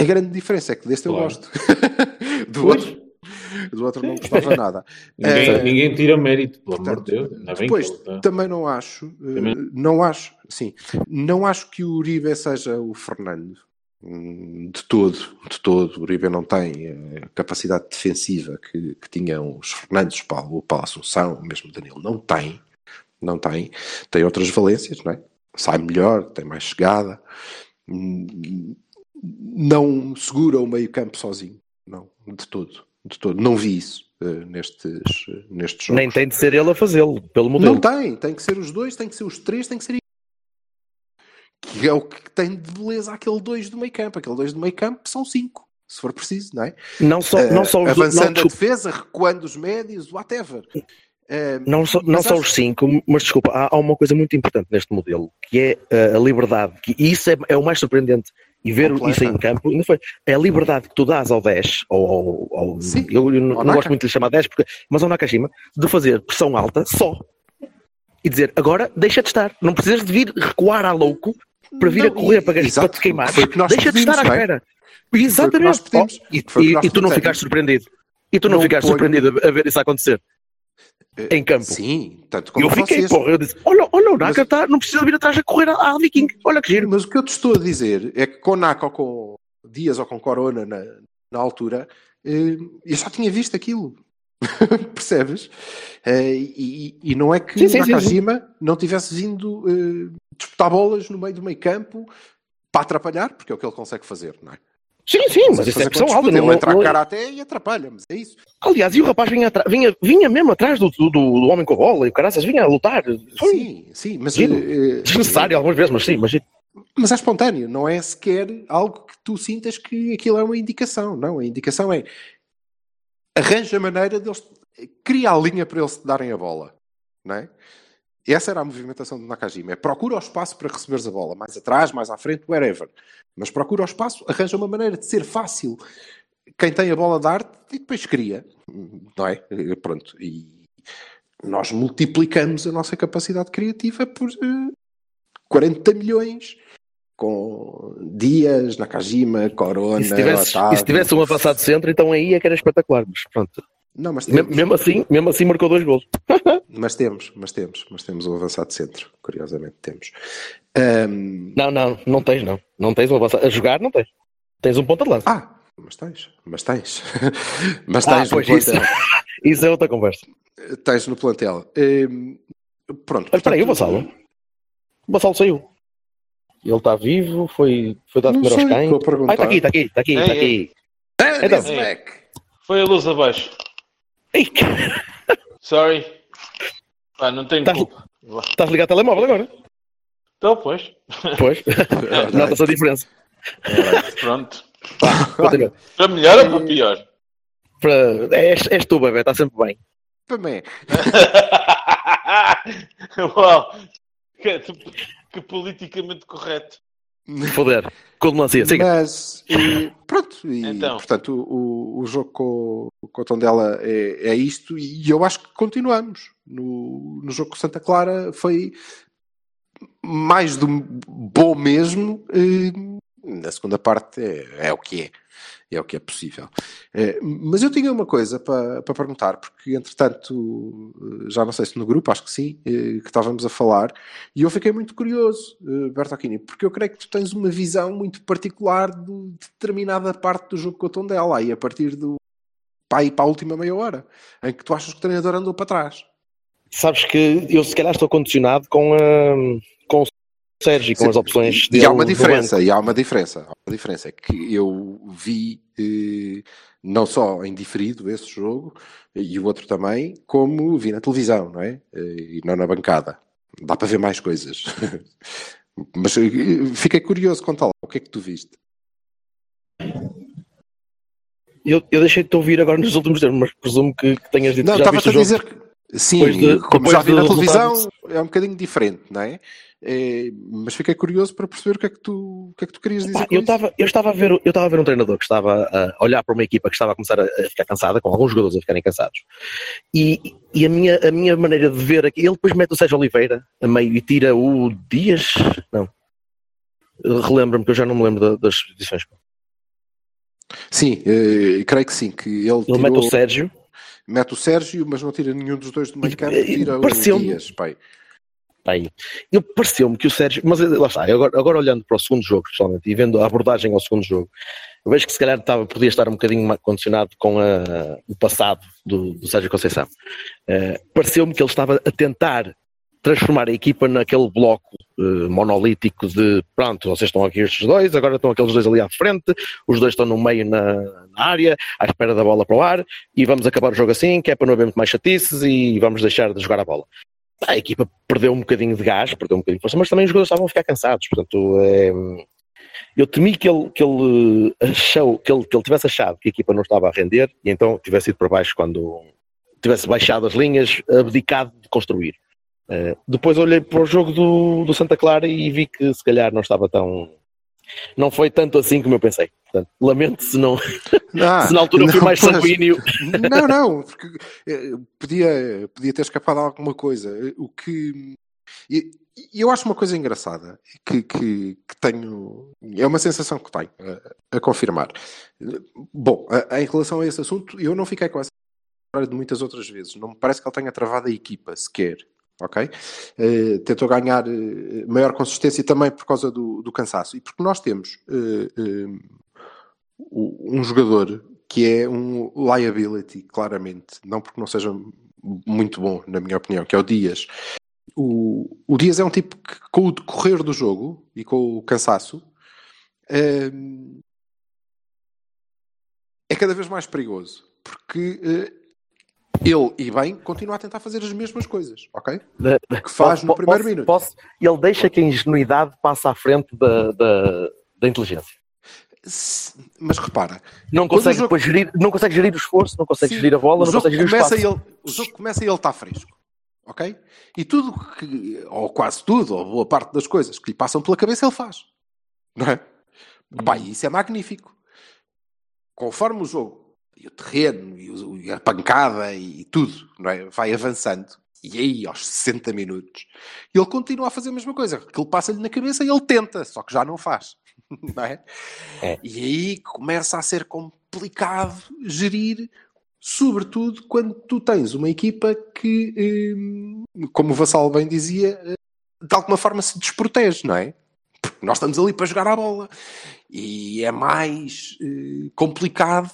A grande diferença é que deste claro. eu gosto. do, outro, do outro não gostava nada. ninguém, uh, ninguém, tira mérito, pelo amor de Deus. Depois, tá. também não acho, também. Uh, não acho, sim, não acho que o Uribe seja o Fernando. De todo, de todo. O Uribe não tem a capacidade defensiva que, que tinham os Fernandes, o Paulo, o Paulo Assunção, mesmo o Danilo. Não tem, não tem. Tem outras valências, não é? Sai melhor, tem mais chegada. Não segura o meio campo sozinho. Não, de todo. De todo. Não vi isso uh, nestes, uh, nestes jogos. Nem tem de ser ele a fazê-lo, pelo modelo. Não tem. Tem que ser os dois, tem que ser os três, tem que ser que é o que tem de beleza aquele dois do meio campo. Aquele dois do meio campo são cinco, se for preciso, não é? Não só, uh, não só os Avançando não, a defesa, recuando os médios, whatever. Uh, não só, não só acho... os cinco, mas desculpa, há, há, uma coisa muito importante neste modelo, que é uh, a liberdade, que, e isso é, é, o mais surpreendente, e ver Completa. isso em campo, não foi, é a liberdade que tu dás ao 10, ou, ou, ou eu, eu não, não gosto muito de lhe chamar 10, porque, mas ao Nakashima, de fazer pressão alta só, e dizer, agora deixa de estar, não precisas de vir recuar a louco para vir não, a correr para, para te queimar. Deixa de estar à espera. Exatamente. Oh, e, e, e tu não ficaste surpreendido. E tu não, não ficaste surpreendido a ver isso acontecer. Eh, em campo. Sim, tanto como Eu fiquei, vocês. porra, eu disse, olha, olha o Naka mas... tá, não precisa vir atrás a correr à, Viking, olha que giro. Mas o que eu te estou a dizer é que com Naka ou com Dias ou com Corona na, na altura, eh, eu já tinha visto aquilo. Percebes? Uh, e, e, não é que sim, sim, Nakajima sim, não tivesse vindo disputar bolas no meio do meio campo para atrapalhar, porque é o que ele consegue fazer, não é? Sim, sim, mas isso é pressão alta. Ele não, entra a cara até e atrapalha, mas é isso. Aliás, e o rapaz vinha, vinha, vinha mesmo atrás do, do, do, homem com a bola e o caraças vinha a lutar. Foi sim, sim, mas... Uh, Desnecessário algumas vezes, mas sim, mas... Mas é espontâneo, não é sequer algo que tu sintas que aquilo é uma indicação, não. A indicação é arranja maneira de eles cria a linha para eles te darem a bola, não é? Essa era a movimentação do Nakajima. É procura o espaço para receberes a bola, mais atrás, mais à frente, wherever. Mas procura o espaço, arranja uma maneira de ser fácil. Quem tem a bola de arte e depois cria, não é? Pronto. E nós multiplicamos a nossa capacidade criativa por uh, eh, 40 milhões com Dias, Nakajima, Corona, e se tivesse, Otávio. E se tivesse um avançado centro, então aí é que era espetacular. Mas pronto. Não, mas temos. Mesmo assim, mesmo assim marcou dois gols. mas temos, mas temos, mas temos um avançado centro, curiosamente temos. Um... Não, não, não tens não. Não tens um avançado. A jogar não tens. Tens um ponta de lança. Ah, mas tens, mas tens. mas tens ah, pois isso, isso é outra conversa. Tens no plantel. Um, pronto. Mas espera aí, o Vassalo. O Vassalo saiu. Ele está vivo, foi, foi dado primeiro aos cães. Ah, está aqui, está aqui, está aqui, está aqui. Então, foi a luz abaixo. Sorry. Ah, não tenho Estás, culpa. Estás ligado ao telemóvel agora? Então, pois. Pois. Nota-se a diferença. Pronto. para melhor ou para pior? Para... És, és tu, bebê, está sempre bem. Para mim. Uau. Que, que politicamente correto. Poder. Condonancia, siga. Mas, e, pronto, e, então. portanto, o, o jogo com, com o Tondela é, é isto e eu acho que continuamos. No, no jogo com Santa Clara foi mais do bom mesmo. Na segunda parte é, é o que é é o que é possível. É, mas eu tinha uma coisa para, para perguntar, porque entretanto, já não sei se no grupo, acho que sim, eh, que estávamos a falar, e eu fiquei muito curioso, eh, Bertolini, porque eu creio que tu tens uma visão muito particular de determinada parte do jogo com o Tondela, aí a partir do para para a última meia hora, em que tu achas que o treinador andou para trás. Sabes que eu se calhar estou condicionado com, a, Sérgio, com Sim, as opções e, dele. E há uma diferença, e há uma diferença. Há uma diferença, é que eu vi eh, não só em diferido esse jogo e o outro também, como vi na televisão, não é? E não na bancada. Dá para ver mais coisas. Mas eh, fiquei curioso, conta lá, o que é que tu viste? Eu, eu deixei de te ouvir agora nos últimos termos, mas presumo que, que tenhas dito Não, que já estava viste a dizer que sim, de- como já vi na televisão, resultado. é um bocadinho diferente, não é? É, mas fiquei curioso para perceber o que é que tu, o que é que tu querias dizer Pá, eu estava eu estava a ver eu estava a ver um treinador que estava a olhar para uma equipa que estava a começar a, ficar cansada com alguns jogadores a ficarem cansados. E, e a minha a minha maneira de ver aqui ele depois mete o Sérgio Oliveira a meio e tira o Dias? Não. Relembra-me que eu já não me lembro da- das edições. Sim, eh, creio que sim, que ele, ele tirou- mete o Sérgio. Mete o Sérgio, mas não tira nenhum dos dois do meio campo, e- tira o Dias, pai. Pá, aí. Eu pareceu-me que o Sérgio, mas lá está, agora, agora olhando para o segundo jogo, pessoalmente, e vendo a abordagem ao segundo jogo, eu vejo que se calhar estava, podia estar um bocadinho condicionado com a- o passado do, do Sérgio Conceição. Eh, pareceu-me que ele estava a tentar transformar a equipa naquele bloco eh, monolítico de pronto, vocês estão aqui estes dois, agora estão aqueles dois ali à frente, os dois estão no meio na, na área, à espera da bola para o ar, e vamos acabar o jogo assim, que é para não haver muito mais chatices e vamos deixar de jogar a bola a equipa perdeu um bocadinho de gás, perdeu um bocadinho de força, mas também os jogadores estavam a ficar cansados. Portanto, é, eu temi que ele, que ele achou, que ele, que ele tivesse achado que a equipa não estava a render e então tivesse ido para baixo quando tivesse baixado as linhas, abdicado de construir. Eh, depois olhei para o jogo do, do Santa Clara e vi que se calhar não estava tão. Não foi tanto assim como eu pensei. Portanto, lamento se não. Ah, se na altura eu fui não, mais pois. sanguíneo. Não, não, porque eh, podia, podia ter escapado alguma coisa. O que. e- Eu acho uma coisa engraçada que, que, que tenho. É uma sensação que tenho a, a confirmar. Bom, a- em relação a esse assunto, eu não fiquei com essa história de muitas outras vezes. Não me parece que ele tenha travado a equipa sequer. Ok? Eh, tentou ganhar eh, maior consistência também por causa do, do cansaço. E porque nós temos eh, um jogador que é um liability, claramente, não porque não seja muito bom, na minha opinião, que é o Dias. O, o Dias é um tipo que, com o decorrer do jogo e com o cansaço, é cada vez mais perigoso, porque ele, e bem, continua a tentar fazer as mesmas coisas, ok? Que faz no primeiro posso- minuto. posso- ele deixa que a ingenuidade passe à frente da, da, da inteligência. Se- Mas repara, Não consegue, jogo- gerir, não consegue gerir o esforço, não consegue Sim, gerir a bola, não consegue gerir o espaço. ele, o jogo começa e ele está fresco. Ok? E tudo que, ou quase tudo, ou boa parte das coisas que lhe passam pela cabeça, ele faz. Não é? Epá, e isso é magnífico. Conforme o jogo, e o terreno, e, o- e a pancada, e tudo, não é? Vai avançando. E aí, aos 60 minutos, ele continua a fazer a mesma coisa. Aquilo passa-lhe na cabeça e ele tenta, só que já não faz. Não é? É. E aí começa a ser complicado gerir, sobretudo quando tu tens uma equipa que, hum, como o Vassal bem dizia, eh, de alguma forma se desprotege, não é? Porque nós estamos ali para jogar a bola e é mais eh, complicado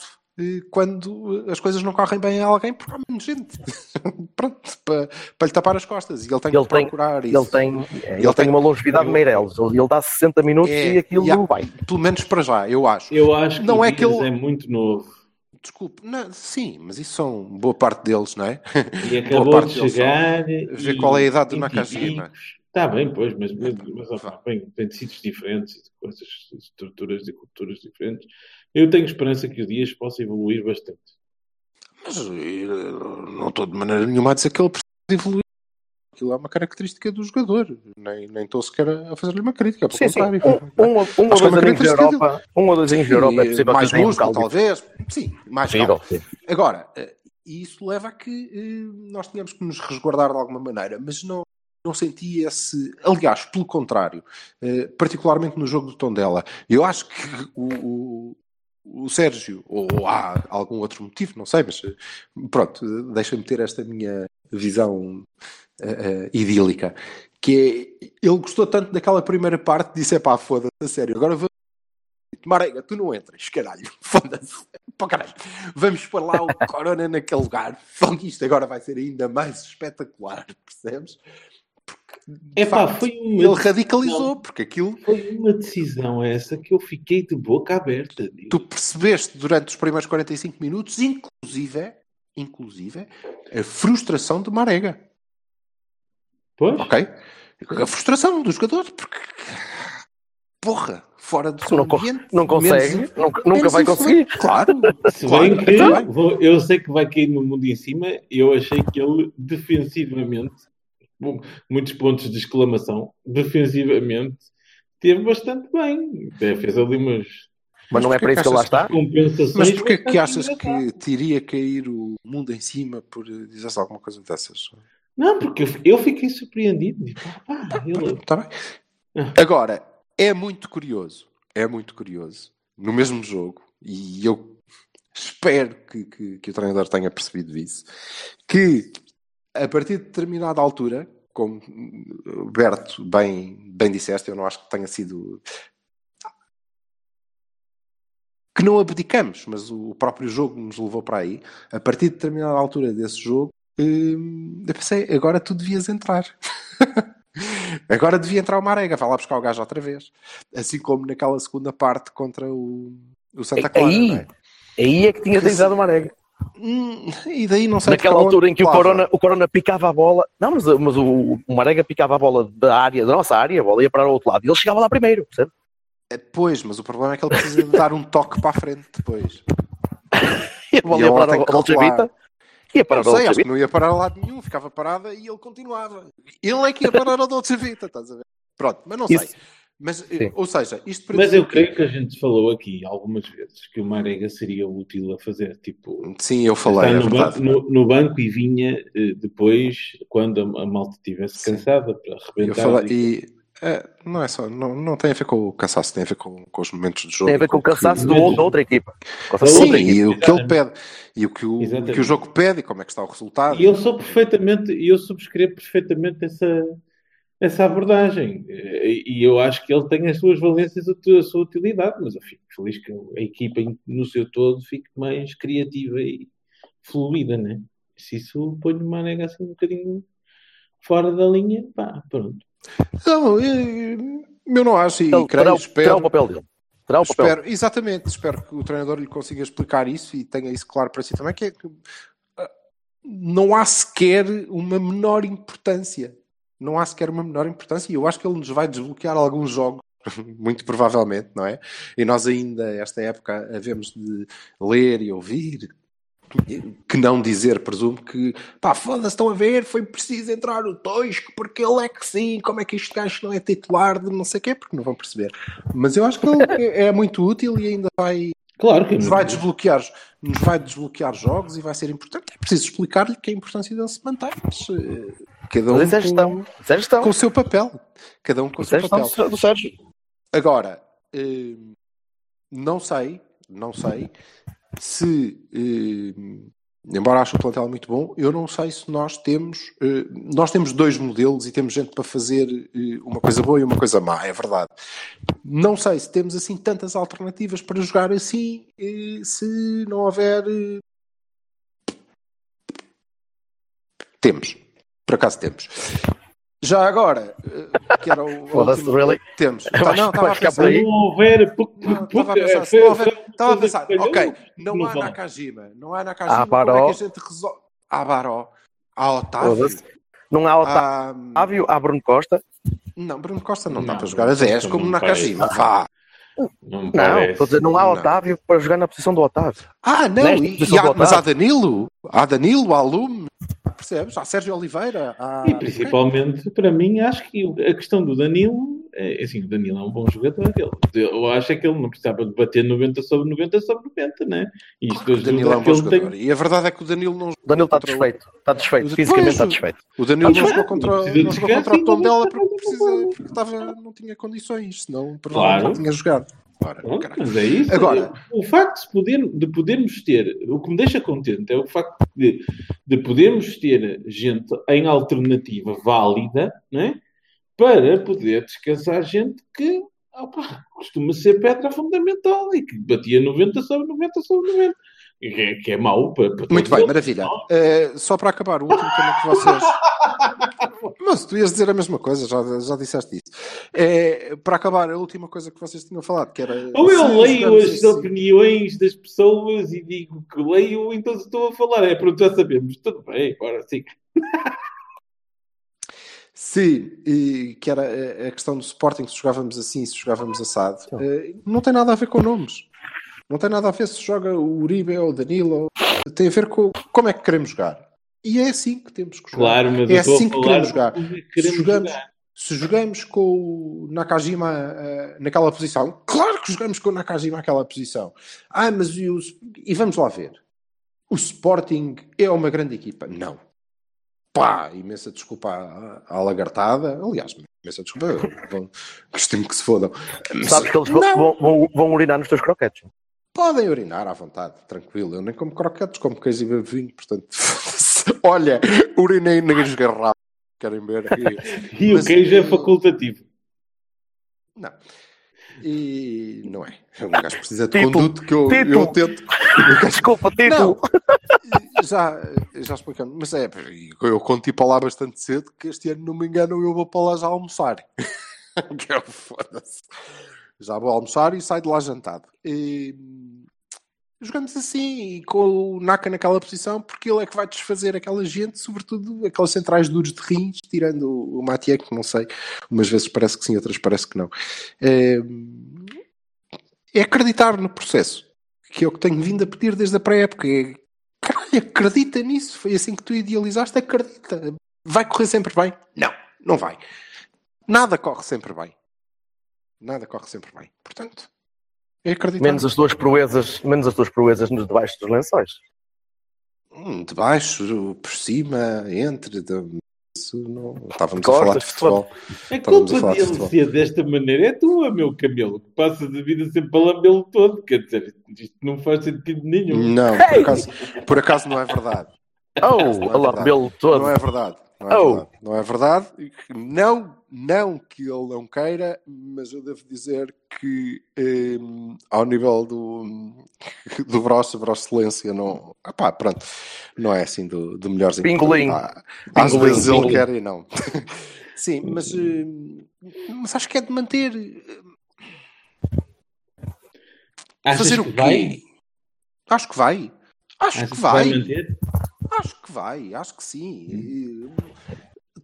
quando as coisas não correm bem a alguém porque há menos gente pronto, para, para lhe tapar as costas e ele tem Ele que tem- procurar Ele isso. tem, é, ele Ele tem tem- uma longevidade de Meireles. Ele ele dá 60 minutos É, e aquilo e há- vai. pelo menos para já, eu acho. Eu acho que Não o é que ele- é muito novo Desculpe, não, sim, mas isso são boa parte deles, não é? e Boa acabou parte de deles são- chegar. Ver e qual é a idade do 20 Nakajima. Está bem, pois, mas, mas, mas opa, bem, tem tecidos diferentes e coisas, estruturas e culturas diferentes. Eu tenho esperança que o Dias possa evoluir bastante. Mas não estou de maneira nenhuma a dizer que ele precisa de evoluir. Aquilo é uma característica do jogador. Nem, nem estou sequer a fazer-lhe uma crítica, pelo Sim, sim. contrário. Um, um, ou- um ou é dois da característica Europa, um ou dois aninhos da Europa é Sim, possível mais um músculo, talvez. Sim, mais caldo. sim. Agora, eh, isso leva a que eh, nós tínhamos que nos resguardar de alguma maneira, mas não, não senti esse. Aliás, pelo contrário, eh, particularmente no jogo do Tondela, eu acho que o, o, Sérgio, ou há algum outro motivo, não sei, mas pronto, deixa-me ter esta minha visão eh, eh, idílica. Que é, ele gostou tanto daquela primeira parte, disse: é pá, foda-se, a sério, agora vamos. Marega, tu não entras, caralho, foda-se, pá, caralho, vamos pôr lá o Corona naquele lugar, isto agora vai ser ainda mais espetacular, percebes? Epá, facto, foi uma ele radicalizou, decisão. porque aquilo Foi uma decisão essa que eu fiquei de boca aberta. tu percebeste durante os primeiros 45 minutos, inclusive, inclusive, a frustração de Marega. Pois? Ok? A frustração do jogador, porque porra, fora do seu Não, ambiente, não consegue, menos- nunca, vai conseguir. Claro, Se claro. bem que Então, vou- eu sei que vai cair no mundo em cima, eu achei que ele defensivamente, muitos pontos de exclamação, defensivamente, teve bastante bem. Até fez ali umas Mas não é para isso que ele lá que achas está. compensações. Mas porquê que achas que te iria cair o mundo em cima por dizer alguma coisa dessas? Não, porque eu, fiquei surpreendido. Ele- Está bem? Ah. Agora, é muito curioso, é muito curioso, no mesmo jogo, e eu espero que, que, que o treinador tenha percebido isso, que a partir de determinada altura, como Berto bem, bem disseste, eu não acho que tenha sido. Que não abdicamos, mas o próprio jogo nos levou para aí. A partir de determinada altura desse jogo, hum, eu pensei, agora tu devias entrar. Agora devia entrar o Marega, vai lá buscar o gajo outra vez. Assim como naquela segunda parte contra o, o Santa Clara. Aí, é? aí é que tinha utilizado o Marega. Hum, e daí não sei Naquela altura em que o. Corona, o Corona picava a bola. Não, mas, mas o, o Marega picava a bola da área, da nossa área, a bola ia para o outro lado. E ele chegava lá primeiro, percebe? É, Pois, mas o problema é que ele precisa de dar um toque para a frente depois. E a bola E ia para a Dolce. Vita. Ia para a Não sei, acho que não ia parar a lado nenhum, ficava parada e ele continuava. Ele é que ia parar a Dolce Vita, estás a ver? Pronto, mas não Isso- sei. Mas, Sim. ou seja, isto para Mas eu o creio que a gente falou aqui algumas vezes que o Marega seria útil a fazer, tipo, Sim, eu falei, estar é no, verdade. banco, no- no banco e vinha eh, depois, quando a, a malta estivesse cansada, para Eu arrebentar. falei, e- e é, não é só, não, não tem a ver com o cansaço, tem a ver com, com os momentos de jogo. Tem a ver com o que- cansaço do, da outra equipa. Com o Sim, outra equipa. e o que ele pede, e o que o, Exatamente. que o jogo pede, e como é que está o resultado. E eu sou perfeitamente, e eu subscrevo perfeitamente essa, essa abordagem. E e eu acho que ele tem as suas valências, a sua utilidade, mas eu fico feliz que a equipa no seu todo fique mais criativa e fluida, né? Se isso põe o Manega assim um bocadinho fora da linha, pá, pronto. Não, eu, eu não acho, e Ele creio, terá, o- terá espero, o papel dele. Terá o papel. espero, exatamente, espero que o treinador lhe consiga explicar isso e tenha isso claro para si também, que é que ah, não há sequer uma menor importância. Não há sequer uma menor importância e eu acho que ele nos vai desbloquear alguns jogos, muito provavelmente, não é? E nós ainda, esta época, havemos de ler e ouvir que não dizer, presumo que pá, foda-se, estão a ver, foi preciso entrar o Tosco porque ele é que sim, como é que este gajo não é titular de não sei o quê, porque não vão perceber. Mas eu acho que ele é, é muito útil e ainda vai, Claro que é nos vai desbloquear, nos vai desbloquear jogos e vai ser importante. É preciso explicar-lhe que a importância dele se mantém, mas eh, cada um é com, é com o seu papel. Cada um com o é seu gestão papel. do Sérgio. Agora, eh, não sei, não sei se, eh, embora ache o plantel muito bom, eu não sei se nós temos, eh, nós temos dois modelos e temos gente para fazer uma coisa boa e uma coisa má, é verdade. Não sei se temos assim tantas alternativas para jogar assim, se não houver. Temos, por acaso temos. Já agora, eh, que era o. última- really? Temos. Tá, não, que estava vai a ficar pensar. por aí. Se não houver. Não, Estava a pensar, não ok, não não há. Nakajima, não há Nakajima, Há como é Baró. que a gente resolve? Há Baró, há Otávio, Foda-se. Não há. Otávio, há Bruno Costa. Não, Bruno Costa não, dá Não, para jogar a Bruno 10 Costa como não Nakajima, vá. Não, Não, parece. estou a dizer, não há Não. Otávio para jogar na posição do Otávio. Ah, não, e, e há- mas há. Danilo, há Danilo, há Lume, percebes? Há Sérgio Oliveira, há... E principalmente, para mim, acho que a questão do Danilo é assim: o Danilo é um bom jogador. Ele, eu acho é que ele não precisava de bater 90 sobre 90 sobre 90, né? E isto O Danilo é um bom jogador. tem. E a verdade é que o Danilo não O Danilo está desfeito. Está desfeito. Fisicamente está desfeito. O Danilo Tá não jogou contra, não não jogou jogar contra o assim, Tondela não porque, precisa- precisa, porque estava, não tinha condições, senão provavelmente Claro. não tinha jogado. Ora, mas é isso. Agora- o facto de, poder, de podermos ter, o que me deixa contente é o facto de, de podermos ter gente em alternativa válida, né? Para poder descansar gente que opa, costuma ser pedra fundamental e que batia 90 sobre 90 sobre 90. Que é, que é mau para, para Muito bem, maravilha. Eh, só para acabar, o último tema que vocês. Mas tu ias dizer a mesma coisa, já, já disseste isso. Eh, para acabar, a última coisa que vocês tinham falado, que era. Ou eu leio as assim- opiniões das pessoas e digo que leio, então estou a falar. É pronto, já sabemos. Tudo bem, agora sim. Sim, e que era a- questão do Sporting, se jogávamos assim, se jogávamos assado. Eh, não tem nada a ver com nomes. Não tem nada a ver se joga o Uribe ou o Danilo. Tem a ver com como é que queremos jogar. E é assim que temos que jogar. Claro, mas É assim que queremos jogar. que Se queremos jogamos, jogar. se jogamos com o Nakajima eh, naquela posição, claro que jogamos com o Nakajima naquela posição. Ah, mas e, o, e vamos lá ver. O Sporting é uma grande equipa. Não. Pá, imensa desculpa à, à lagartada. Aliás, imensa desculpa. Costumo que se fodam. Mas Sabes que eles vão, vão- vão urinar nos teus croquetes. Podem urinar à vontade, tranquilo. Eu nem como croquetes, como queijo e bebo vinho, portanto. Olha, urinei nas garrafas. Querem ver? E- E Mas, o queijo é facultativo. Não. E não é. Um gajo precisa de conduto que eu, eu tento. Desculpa. Não, já, já explicando, mas é, eu conto tipo lá bastante cedo que este ano, não me engano, eu vou para lá já almoçar. que eu foda-se. Já vou almoçar e saio de lá jantado. E, jogamos assim, e com o Naka naquela posição, porque ele é que vai desfazer aquela gente, sobretudo aqueles centrais duros de rins, tirando o, o Matia, que não sei, umas vezes parece que sim, outras parece que não. É, é acreditar no processo, que é o que tenho vindo a pedir desde a pré-época. É, caralho, acredita nisso, foi assim que tu idealizaste, acredita. Vai correr sempre bem? Não, não vai. Nada corre sempre bem. Nada corre sempre bem. Portanto, é acreditar. Menos as tuas proezas, menos as tuas proezas nos debaixo dos lençóis. Hum, de baixo, por cima, entre. de- Isso não. Estávamos a falar de futebol. A Estávamos a culpa falar de ser desta maneira é tua, meu camelo, que passas a vida sempre a lambê-lo todo. Quer dizer, isto não faz sentido nenhum. Não, por acaso, por acaso não é verdade. Oh, é a lambê-lo todo. Não é verdade. Não é Oh. verdade. Não é verdade. Não, não que ele não queira, mas eu devo dizer que hum, ao nível do, do Brosse, Brosse Excelência, não. Epá, pronto, não é assim do, do melhorzinho. Pingolim. Ah, Às Pingolim, vezes ele quer e não. Sim, mas, hum, mas acho que é de manter. Achas fazer que o quê? vai? Acho que vai. Acho Achas que que vai. vai manter? Acho que vai, acho que sim.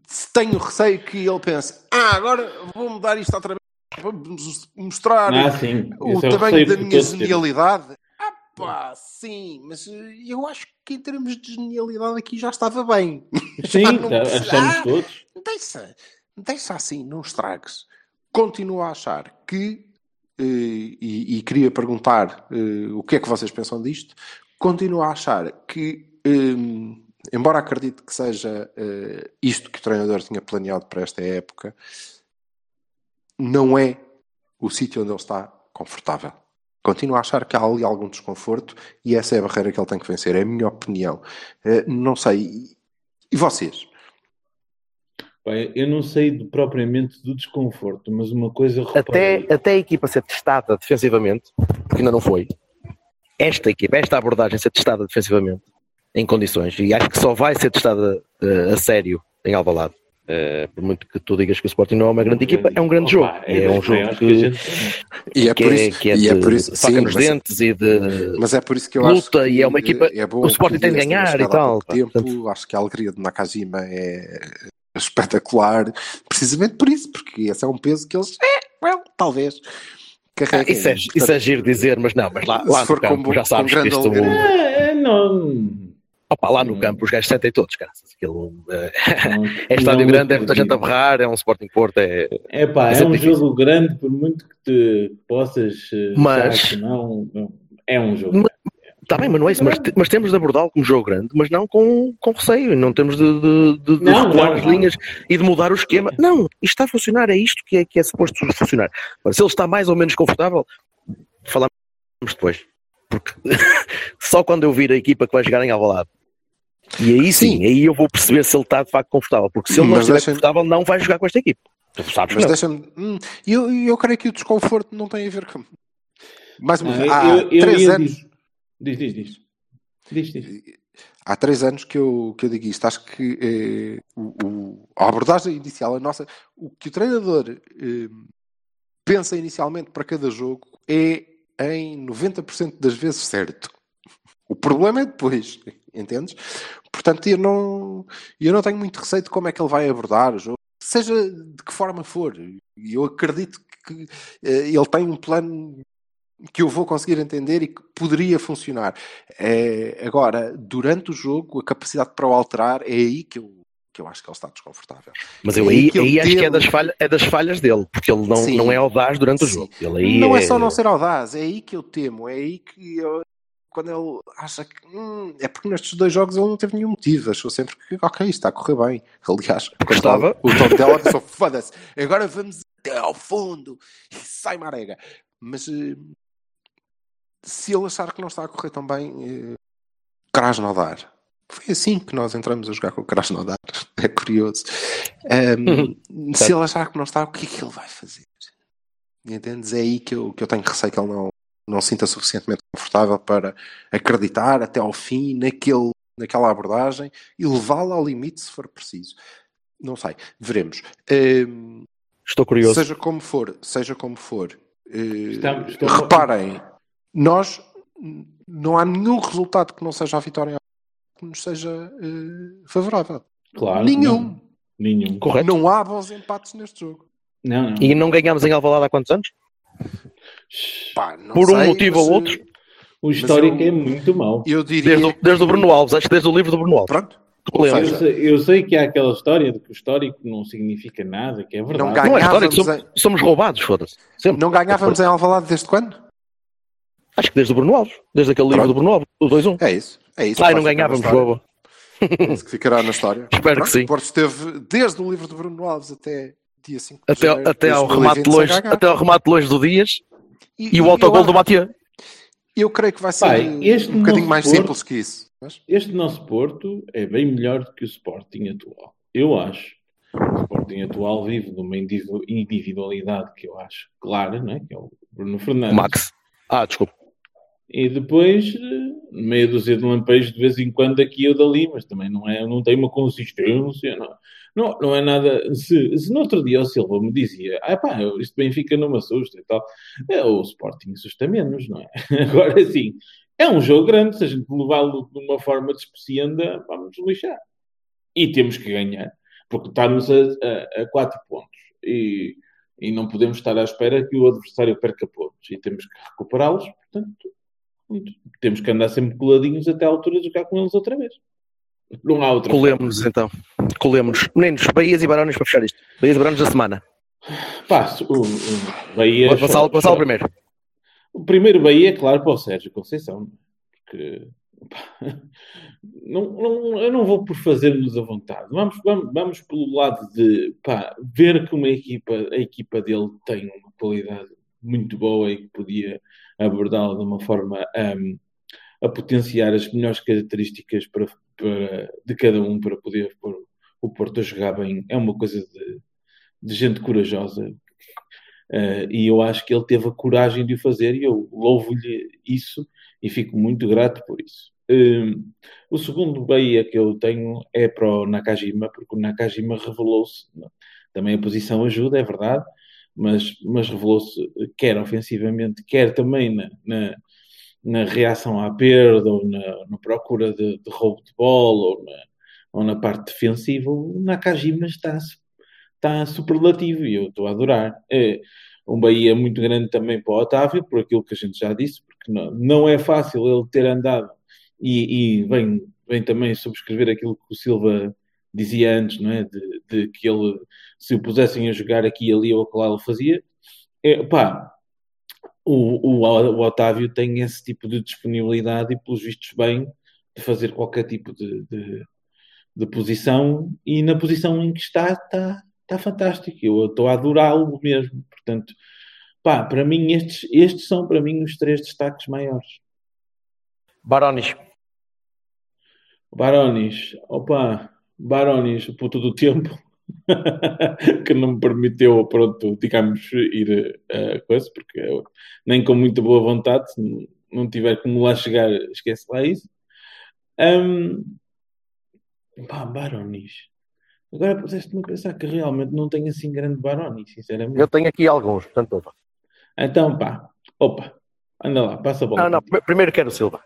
Se Tenho receio que ele pense, ah, agora vou mudar isto outra vez, vamos mostrar Ah, sim. o é tamanho da minha genialidade. Ah pá, sim, mas eh, eu acho que em termos de genialidade aqui já estava bem. Sim, tá, achamos Ah, todos. Deixa, deixa assim, não estragues. Continuo a achar que, eh, e, e queria perguntar eh, o que é que vocês pensam disto, continuo a achar que, eh, embora acredite que seja eh, isto que o treinador tinha planeado para esta época, não é o sítio onde ele está confortável. Continuo a achar que há ali algum desconforto e essa é a barreira que ele tem que vencer, é a minha opinião. Eh, não sei. E- E vocês? Bem, eu não sei de- propriamente do desconforto, mas uma coisa Até, reparei. até a equipa ser testada defensivamente, porque ainda não foi, esta equipa, esta abordagem ser testada defensivamente em condições, e acho que só vai ser testada eh, a sério em Alvalade. Eh, por muito que tu digas que o Sporting não é uma grande equipa, é um grande jogo. Opa, É, das um jogo que, gente E é que por é, isso, que é e é de por isso faca sim, nos mas, dentes e de. mas é por isso que eu luta acho que e é uma equipa- é bom o Sporting que tem de ganhar e tal, Tempo, portanto- acho que a alegria de Nakajima é espetacular, precisamente por isso, porque esse é um peso que eles, é, well, talvez, Ah, isso, é, isso é giro dizer, mas não, mas lá, Se lá no for com campo bo- já sabes com que grande isto. É, é, não. Opa, lá no Hum. campo os gajos sentem todos, cara. Aquilo, eh, não é estádio não grande, é muita gente a berrar, é um Sporting Porto, é, É pá, É é um difícil. jogo grande, por muito que te possas eh, Mas- que não, é um jogo. Mas- Está bem, mas não é isso. Mas, mas temos de abordá-lo como jogo grande, mas não com, com receio. Não temos de, de, de, de Não, recuar não, as não. linhas e de mudar o esquema. Não, isto está a funcionar, é isto que é, que é suposto funcionar. Agora, se ele está mais ou menos confortável, falamos depois. Porque só quando eu vir a equipa que vai jogar em Alvalade, e aí sim, Sim. aí eu vou perceber se ele está de facto confortável. Porque se ele não Mas estiver deixa- confortável, não vai jogar com esta equipa. Tu sabes Mas deixa-me. hum, eu, eu creio que o desconforto não tem a ver com. Mais uma Ah, vez, há eu- eu três anos. Diz, diz, diz. Diz, diz. Há três anos que eu, que eu digo isto. Acho que eh, o, o- a abordagem inicial, a nossa, o que o treinador eh, pensa inicialmente para cada jogo é em 90% das vezes certo. O problema é depois, entendes? Portanto, eu não, eu não tenho muito receio de como é que ele vai abordar o jogo, seja de que forma for. E eu acredito que eh, ele tem um plano que eu vou conseguir entender e que poderia funcionar. É, agora, durante o jogo, a capacidade para o alterar é aí que eu, que eu acho que ele está desconfortável. Mas eu É aí, aí acho que é das, falha, é das falhas dele, porque ele não, Sim. não é audaz durante o Sim. jogo. Ele aí não é... só não ser audaz, é aí que eu temo, é aí que eu- quando ele acha que hum, é porque nestes dois jogos ele não teve nenhum motivo, achou sempre que ok, está a correr bem. Aliás, Gostava. o tom dela pensou, foda-se, agora vamos até ao fundo e sai marega. Mas eh, se ele achar que não está a correr tão bem, eh, Krasnodar. Foi assim que nós entramos a jogar com o Krasnodar. É curioso. Ahm, se ele achar que não está, o que é que ele vai fazer? Entendes? É aí que eu, que eu tenho receio que ele não, não se sinta suficientemente confortável para acreditar até ao fim naquele, naquela abordagem e levá-la ao limite se for preciso. Não sei, veremos. Ahm, Estou curioso. seja como for, seja como for, eh, Estamos- reparem, nós n- não há nenhum resultado que não seja a vitória que nos seja eh, favorável. Claro. nenhum. não. Nenhum. Correto. Não há bons empates neste jogo. Não, não. E não ganhámos em Alvalade há quantos anos? Pá, não Por um sei, motivo mas, ou outro. O histórico eu- é muito mau. Eu diria. Desde, o- desde o Bruno Alves, acho que desde o livro do Bruno Alves. Pronto. Eu sei, eu sei que há aquela história de que o histórico não significa nada, que é verdade. Não Não é ganhávamos somos, em- somos roubados, foda-se. Não ganhávamos em Alvalade desde quando? Acho que desde o Bruno Alves. Desde aquele livro Pronto. do Bruno Alves, o 2-1. É isso. É isso. Ai, não ganhávamos. É isso que ficará na história. Espero Pronto, que sim. O Porto esteve desde o livro do Bruno Alves até dia 5 de Até, janeiro até, de ao 2020 remate longe, até ao remate longe do Dias e, o eu autogol do Matia. Eu creio que vai ser Pai, este um bocadinho mais Porto- simples que isso. Mas, Este nosso Porto é bem melhor do que o Sporting atual. Eu acho. O Sporting atual vive numa individu- individualidade que eu acho clara, né? que é o Bruno O Fernandes. Max. Ah, desculpa. E depois, meia dúzia de lampejos de vez em quando aqui ou dali, mas também não, é, não tem uma consistência. Não, não, não é nada. Se, se no outro dia o Silva me dizia, ah pá, isto Benfica não me assusta e tal, é, o Sporting assusta menos, não é? Agora sim, é um jogo grande, se a gente levá-lo de uma forma despecienda, vamos lixar. E temos que ganhar, porque estamos a, a, a quatro pontos. E, e não podemos estar à espera que o adversário perca pontos. E temos que recuperá-los, portanto, temos que andar sempre coladinhos até à altura de jogar com eles outra vez. Não há outra forma. Colemos então. Colemos. Meninos, Bahias e Barões para fechar isto. Bahias e Barões da semana. Pá, o, o Bahia. Vassalo, só- Vassalo só- primeiro. O primeiro Bahia, é claro, para o Sérgio Conceição. Porque pá, não, não, eu não vou por fazer-nos à vontade. Vamos, vamos, vamos pelo lado de pá, ver que uma equipa, a equipa dele tem uma qualidade muito boa e que podia abordá-la de uma forma hum, a potenciar as melhores características para, para- de cada um para poder pôr o Porto a jogar bem. É uma coisa de, de gente corajosa. Uh, e eu acho que ele teve a coragem de o fazer e eu louvo-lhe isso e fico muito grato por isso. Um, o segundo Bahia que eu tenho é para o Nakajima, porque o Nakajima revelou-se, também a posição ajuda, é verdade, mas, mas revelou-se quer ofensivamente, quer também na, na, na reação à perda, ou na, na procura de, de roubo de bola, ou na, ou na parte defensiva. O Nakajima está está superlativo e eu estou a adorar. É um Bahia muito grande também para o Otávio, por aquilo que a gente já disse, porque não, não é fácil ele ter andado e, e vem, vem também subscrever aquilo que o Silva dizia antes, não é? De, de que ele, se o pusessem a jogar aqui, ali ou acolá, ele fazia. É, pá, o, o, o Otávio tem esse tipo de disponibilidade e, pelos vistos, bem de fazer qualquer tipo de, de, de posição e na posição em que está, está, está fantástico. Eu estou a adorá-lo mesmo. Portanto, pá, para mim, estes, estes são para mim os três destaques maiores. Barones. Barones, opa, Barones, o puto do tempo, que não me permitiu, pronto, digamos, ir a coisa, porque eu, nem com muita boa vontade, se não tiver como lá chegar, esquece lá isso. Um, pá, Baronis. Agora puseste-me a pensar que realmente não tenho assim grande Baronis, sinceramente. Eu tenho aqui alguns, portanto, opa. Então, pá, opa, anda lá, passa a bola. Não, não, pr- primeiro quero o Silva.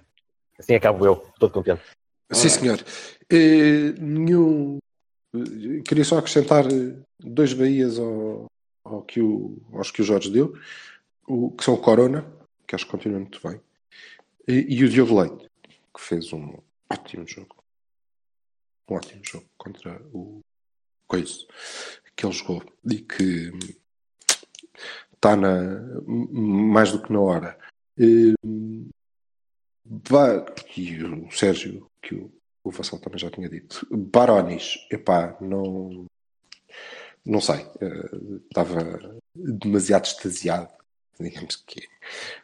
Assim acabo eu, todo contente. Sim, senhor. Eh, nenhum. eh, Queria só acrescentar eh, dois Bahias ao, ao que o, aos que o Jorge deu, o, que são o Corona, que acho que continua muito bem, e, e o Diogo Leite, que fez um ótimo jogo. Um ótimo jogo contra o Coiso que ele jogou e que está na, mais do que na hora. Vai, e o Sérgio, que o, o Vassal também já tinha dito. Baronis, epá, não. Não sei. eh, Estava demasiado extasiado. Digamos que.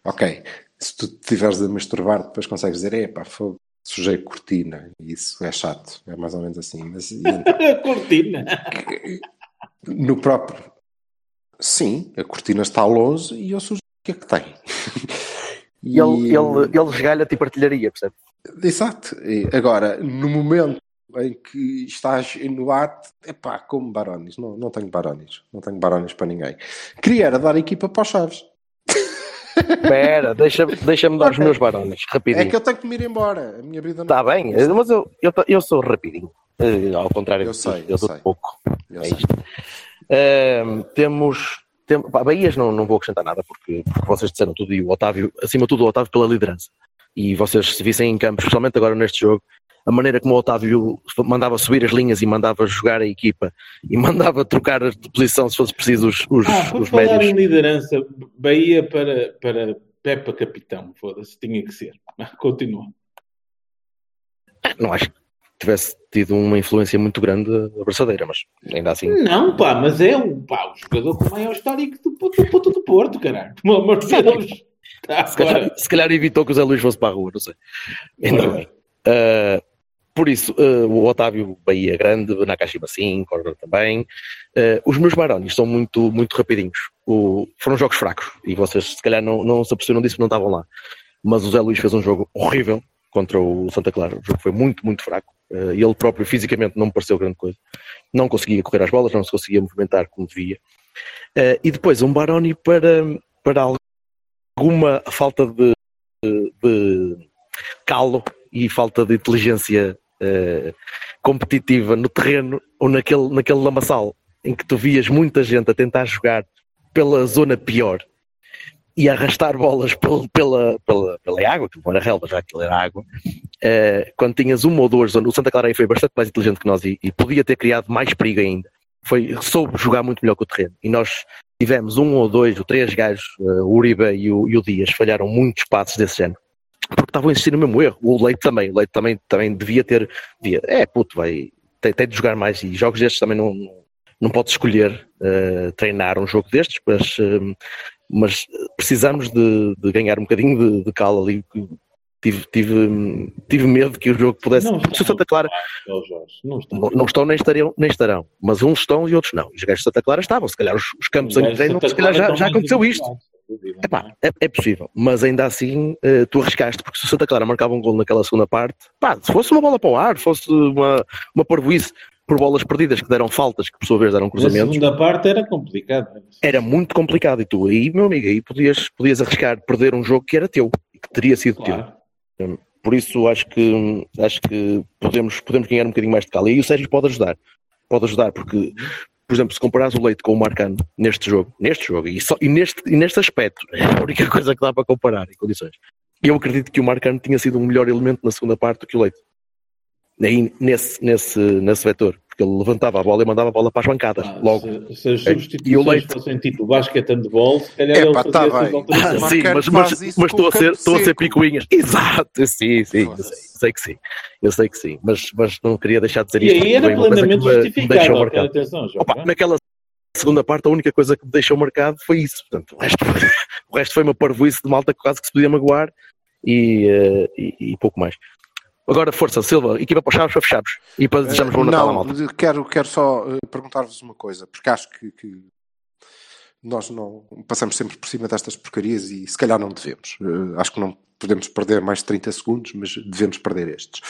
Ok, se tu te estiveres a masturbar, depois consegues dizer, epá, fogo, sujei cortina. E isso é chato. É mais ou menos assim. Mas então? Cortina. no próprio. Sim, a cortina está longe e eu sujo o que é que tem. E ele, ele, ele esgalha-te e partilharia, percebe? Exato. E agora, no momento em que estás no ato, epá, como Barones. Não, não tenho Barones. Não tenho Barones para ninguém. Queria era dar a equipa para os Chaves. Espera, deixa-me deixa dar os meus barões, rapidinho. É que eu tenho que me ir embora. A minha vida não Está bem, mas eu, eu, eu sou rapidinho. Eh, Ao contrário, Eu sei, eu eu sou sei. pouco. Eu É sei. isto. Ahm, temos. Tem, pá, Bahias não, não vou acrescentar nada porque, porque vocês disseram tudo e o Otávio, acima de tudo, o Otávio pela liderança. E vocês se vissem em campo, especialmente agora neste jogo, a maneira como o Otávio mandava subir as linhas e mandava jogar a equipa e mandava trocar de posição se fosse preciso os, os, Ah, por os falar médios. em liderança, Bahia para, para Pepa capitão, foda-se, tinha que ser. Continua. Não acho tivesse tido uma influência muito grande a braçadeira, mas ainda assim. Não, pá, mas é o, pá, o jogador com maior histórico do, do Puto do Porto, caralho. Pelo amor de Deus. Tá, Se calhar, se calhar evitou que o Zé Luís fosse para a rua, não sei. Ainda bem. Uh, por isso, uh, o Otávio Bahia grande, Nakashima sim, Corda também. Uh, os meus Barones são muito, muito rapidinhos. O- foram jogos fracos e vocês se calhar não, não se aperceberam disso porque não estavam lá. Mas o Zé Luís fez um jogo horrível contra o Santa Clara. O jogo foi muito, muito fraco. Uh, ele próprio fisicamente não me pareceu grande coisa. Não conseguia correr às bolas, não se conseguia movimentar como devia. Uh, e depois um Baroni para, para alguma falta de, de calo e falta de inteligência eh, competitiva no terreno ou naquele, naquele lamaçal em que tu vias muita gente a tentar jogar pela zona pior e arrastar bolas pel- pela, pela, pela água, que não era relva, já aquilo era água, eh, quando tinhas uma ou duas o Santa Clara aí foi bastante mais inteligente que nós e, e podia ter criado mais perigo ainda. Foi, soube jogar muito melhor que o terreno. E nós tivemos um ou dois ou três gajos, eh, o Uribe e o, e o Dias, falharam muitos passos desse género. Porque estavam a insistir no mesmo erro. O Leite também. O Leite também, também devia ter. Devia, é, puto, vai. Tem, tem de jogar mais. E jogos destes também não, não pode escolher eh, treinar um jogo destes, mas, mas precisamos de, de ganhar um bocadinho de, de cala ali. Tive, tive, tive medo que o jogo pudesse. Não Se o Santa Clara não está. não, não estão nem estarão, nem estarão, mas uns estão e outros não. Os gajos de Santa Clara estavam, se calhar os, os campos em treino, se calhar já, já aconteceu isto. Epá, é, é possível, mas ainda assim eh, tu arriscaste, porque se o Santa Clara marcava um gol naquela segunda parte, pá, se fosse uma bola para o ar, fosse uma, uma parvoíce por bolas perdidas que deram faltas, que por sua vez deram cruzamentos, segunda parte era complicado. era muito complicado. E tu aí, meu amigo, aí podias, podias arriscar perder um jogo que era teu e que teria sido teu. Claro. Por isso acho que acho que podemos, podemos ganhar um bocadinho mais de cala. E o Sérgio pode ajudar. Pode ajudar, porque, por exemplo, se comparares o Leite com o Marcano neste jogo, neste jogo, e, só, e, neste, e neste aspecto, é a única coisa que dá para comparar em condições. Eu acredito que o Marcano tinha sido um melhor elemento na segunda parte do que o Leite. Aí, nesse, nesse, nesse vetor, porque ele levantava a bola e mandava a bola para as bancadas. Ah, logo. Se, se as substituições e o Leite? fossem tipo basquete handball, se calhar Epá, ele fazia tá essas bem. alterações. Ah, O sim, mas, mas, mas estou, a ser, estou a ser picuinhas. Exato, sim, sim, eu sei, sei que sim. Eu sei que sim, mas, mas não queria deixar de dizer E isto. aí porque era plenamente justificado. marcado. Atenção. Opa, naquela segunda parte, a única coisa que me deixou marcado foi isso. Portanto, o, resto, o resto foi uma parvoíce de malta que quase que se podia magoar e, eh, e, e pouco mais. Agora, força, Silva, equipa para os chaves, para fecharmos. E para desejamos bom Natal não, malta. quero, quero só eh, perguntar-vos uma coisa, porque acho que, que nós não passamos sempre por cima destas porcarias e se calhar não devemos. Eh, acho que não podemos perder mais de 30 segundos, mas devemos perder estes.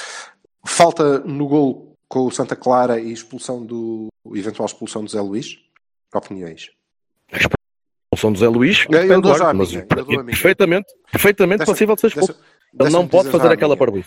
Falta no gol com o Santa Clara e expulsão do eventual expulsão do Zé Luís. Opiniões? A expulsão do Zé Luís, Eu, eu dou já mas minha, perfeitamente, perfeitamente Deixa- passível de ser expulso. Ele não pode fazer aquela minha.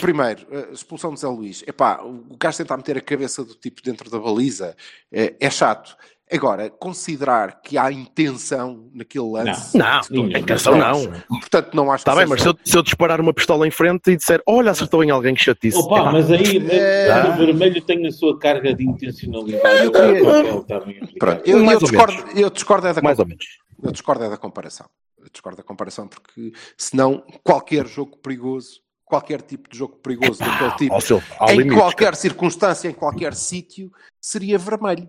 Primeiro, a expulsão de Zé Luís. Epá, o gajo tentar meter a cabeça do tipo dentro da baliza é, é chato. Agora, considerar que há intenção naquele lance. Não, Ninguém. intenção não. Portanto, não acho Está que bem, seja- mas se eu, se eu disparar uma pistola em frente e disser, olha, acertou em alguém que chatice. Opa, Epá, mas aí É. o vermelho tem a sua carga de intencionalidade. Eu aplicado. Pronto, eu, eu discordo, eu discordo é da mais ou menos. Eu discordo é da comparação. Eu discordo da comparação porque senão qualquer jogo perigoso, qualquer tipo de jogo perigoso daquele tipo, Ao seu, ao em limite, qualquer circunstância, em qualquer sítio, seria vermelho.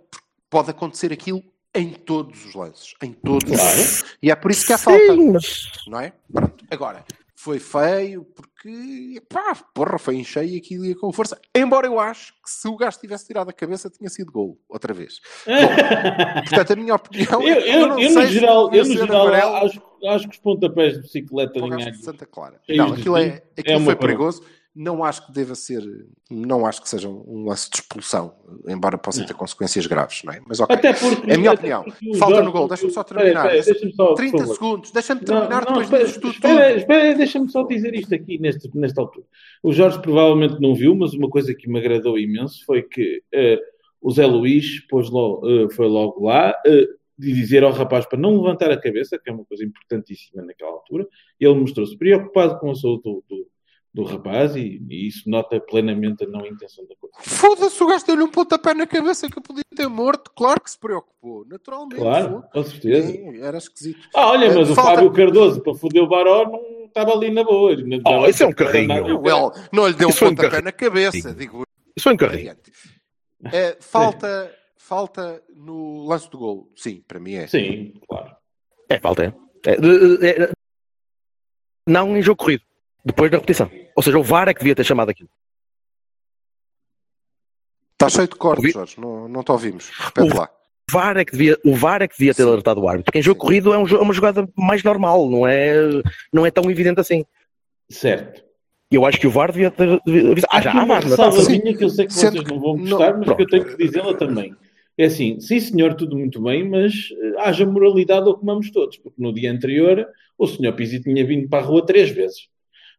Pode acontecer aquilo em todos os lances. Em todos os lances. E é por isso que há falta. Mas Não é? Pronto. Agora, foi feio porque, pá, porra, foi em cheio e aquilo ia com força. Embora eu acho que se o gajo tivesse tirado a cabeça, tinha sido gol, outra vez. Bom, portanto, a minha opinião Eu, é eu, não eu, sei no geral, eu no geral amarelo acho, acho que os pontapés de bicicleta de Santa Clara. cheios Não, aquilo, é, aquilo é foi prova. Não acho que deva ser, não acho que seja um lance de expulsão, embora possa ter consequências graves, não é? Mas ok. Até porque. É a minha até opinião. Falta no gol, deixa-me só Espera, terminar. espera, deixa-me só, por 30 favor. segundos, deixa-me Não, terminar não, depois espera, tudo. espera, espera, deixa-me só dizer isto aqui neste, nesta altura. O Jorge provavelmente não viu, mas uma coisa que me agradou imenso foi que eh, o Zé Luís pôs logo, eh, foi logo lá eh, de dizer ao rapaz para não levantar a cabeça, que é uma coisa importantíssima naquela altura. Ele mostrou-se preocupado com a saúde do, do, do rapaz e, e isso nota plenamente a não intenção da coisa. Foda-se, o gajo deu-lhe um pontapé na cabeça que eu podia ter morto. Claro que se preocupou, naturalmente. Claro, com certeza. Sim, era esquisito. Ah, olha, mas o Falta- Fábio Cardoso, para foder o Baró, não estava ali na boa. Não estava isso é um carrinho. Well, não lhe deu um Isso um pontapé carrinho. na cabeça, digo isso foi um carrinho. É, falta, falta no lance do gol. Sim, para mim é. Sim, claro. É, falta, é. É, é, Não em jogo corrido. Depois da repetição. Ou seja, o VAR é que devia ter chamado aquilo. Está cheio de cortes, Ouvi- Jorge. Não, não te ouvimos. Repete O- lá. O VAR é que devia, o VAR é que devia ter Sim. alertado o árbitro. Porque em jogo Sim. corrido é, um é uma jogada mais normal, não é, não é tão evidente assim. Certo. Eu acho que o VAR devia ter. Devia, ah, já há uma VAR, não está ressalva assim. minha que eu sei que Sendo vocês que- não vão gostar, mas que eu pronto. tenho que dizê-la também. É assim, sim senhor, tudo muito bem, mas eh, haja moralidade ou comamos todos, porque no dia anterior o senhor Pizzi tinha vindo para a rua três vezes.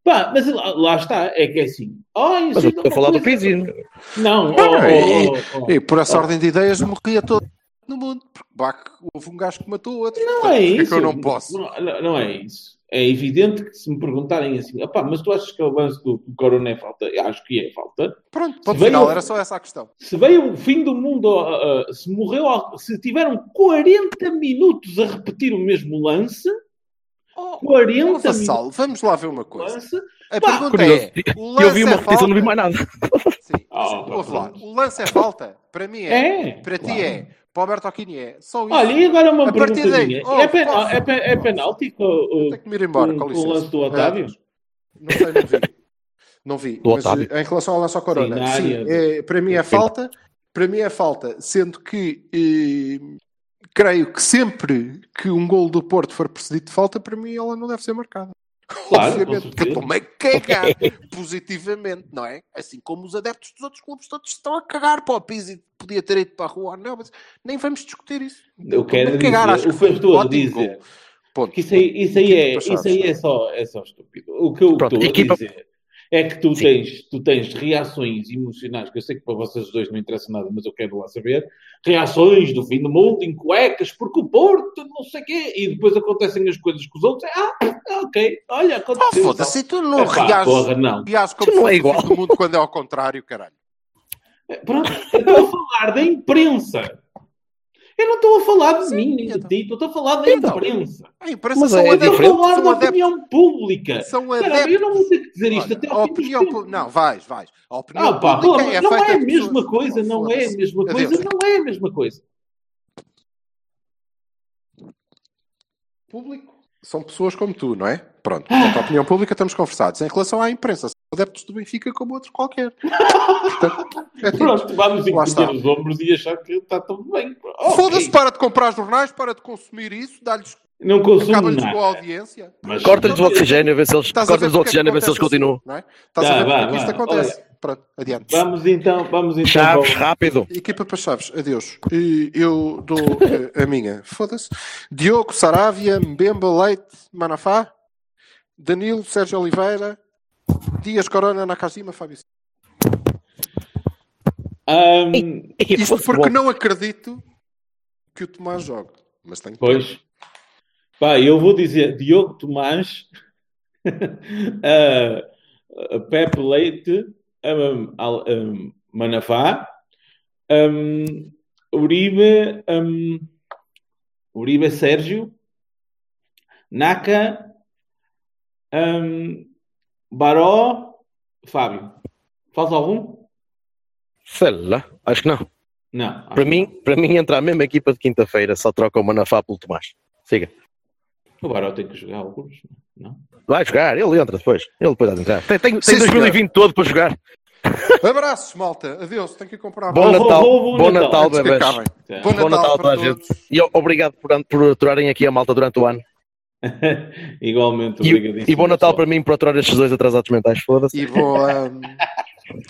Pá, mas lá, lá está, é que é assim. Ai, Mas eu é estou a falar do Pizzi. Não, Não, oh, e- oh, oh, oh. E por essa ordem de ideias morria todo no mundo. Porque Bach, houve um gajo que matou o outro. Não Portanto, é isso. que eu não posso. Não, não- é isso. É evidente que se me perguntarem assim, opá, mas tu achas que o lance do do Corona é falta? Eu acho que é falta. Pronto, ponto final. Era só essa a questão. Se veio o fim do mundo, ah, ah, se morreu, se tiveram 40 minutos a repetir o mesmo lance, Oh, 40 minutos Vassal, vamos lá ver uma coisa. lance, A Pá, pergunta Curioso. é: o Eu lance vi uma é repetição, não vi mais falta? nada. Sim, Ah, ouve pá, lá. O lance é falta? Para mim é. É, Para ti claro. é. Para o Alberto Aquini é. Só isso. Olha, e agora uma A partir pergunta daí, minha. oh, é, pen- é, pen- é penalti com o- que me ir embora, com- com com o lance do Otávio? Não sei, não vi. Não vi. Do Mas Otávio. eh, em relação ao lance ao Corona, Sim, sim, área. é, para mim é falta. Para mim é falta, sendo que eh, creio que sempre que um gol do Porto for precedido de falta, para mim ela não deve ser marcada. Claro, Obviamente, porque eu estou-me a cagar positivamente, não é? Assim como os adeptos dos outros clubes todos estão a cagar para o Pizzi, podia ter ido para a rua ou não, mas nem vamos discutir isso. Eu quero cagar, dizer, o que que ótimo dizer. Ponto. que isso aí, isso aí, é, isso aí é, só, é só estúpido. O que eu Pronto, estou a dizer é que tu Sim. tens, tu tens reações emocionais, que eu sei que para vocês dois não interessa nada, mas eu quero lá saber, reações do fim do mundo em cuecas, porque o Porto, não sei o quê, e depois acontecem as coisas com os outros, ah, ok, olha, Ah, aconteceu. foda-se, tu não Epá, reages, porra, não. reages como não é igual. fim do mundo quando é ao contrário, caralho. Pronto, eu estou a falar da imprensa. Eu não estou a falar de Sim, mim nem de então. ti, estou a falar da Então. imprensa. A imprensa Mas são é adeptos, Estou a falar da adeptos. opinião pública. São eu não vou ter que dizer isto Olha, até a ao dos opinião pública. Não, vais, vais. A opinião Ah, pá, pública pô, é não é a de mesma coisa, não é a mesma coisa, não é a mesma coisa. Público são pessoas como tu, não é? Pronto, portanto, a opinião pública estamos conversados. Em relação à imprensa, são adeptos do Benfica como outro qualquer. Portanto, é tipo, Pronto, vamos encolher os ombros e achar que está tudo bem. Foda-se, para de comprar jornais, para de consumir isso, dá-lhes Não consumo Acaba-lhes com a nada. audiência. Mas- Corta-lhes o oxigênio, a ver se eles, Estás a ver corta-lhes o é oxigênio, a ver se eles continuam. assim, não é? Estás Tá, a ver vá, é que isto acontece. Pronto, adiante. Vamos então, vamos então. Chaves, rápido. Equipa para Chaves, adeus. E eu dou eh, a minha. Foda-se. Diogo, Saravia, Mbemba, Leite, Manafá, Danilo, Sérgio Oliveira, Dias Corona, Nakajima, Fábio. Silva. E Isto porque não acredito que o Tomás jogue. Mas tenho que Pois. Pá, eu vou dizer Diogo Tomás, ah, ah, Pepe Leite, um, Al- um, Manafá, um, Uribe, um, Uribe Sérgio, Naka, um, Baró, Fábio. Falta algum? Sei lá, acho que não. Não. Para mim, para mim entra a mesma equipa de quinta-feira, só troca o Manafá pelo Tomás. Siga. O Baró tem que jogar alguns, não? Vai jogar, ele entra depois. Ele depois de entrar. Tem, tem, Sim, tem 2020 todo para jogar. Abraços, malta. Adeus. Tenho que comprar Bom Bom, Natal, bom, bom bom Natal. Natal, bebês. Bom Bom Natal a para toda a gente. E obrigado por, por aturarem aqui a malta durante o ano. Igualmente, E, obrigadíssimo. e bom Natal pessoal. para mim por aturar estes dois atrasados mentais. Foda-se. E vou, ahm,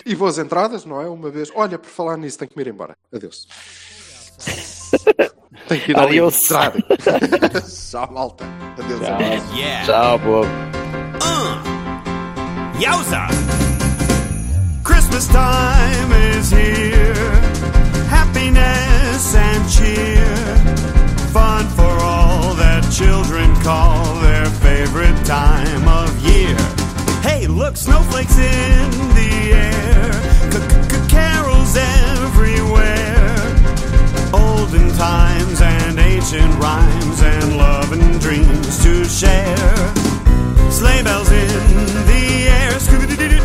e vou às entradas, não é? Uma vez. Olha, por falar nisso, tenho que me ir embora. Adeus. Tenho que ir ali Adiós. Tchau, malta. Adeus. Tchau. Yeah. Tchau, povo. Yowza! Christmas time is here. Happiness and cheer. Fun for all children call their favorite time of year. Hey, look, snowflakes in the air. Carols everywhere. Olden times and ancient rhymes and love and dreams to share. Sleigh bells in the air, Scooby-Doo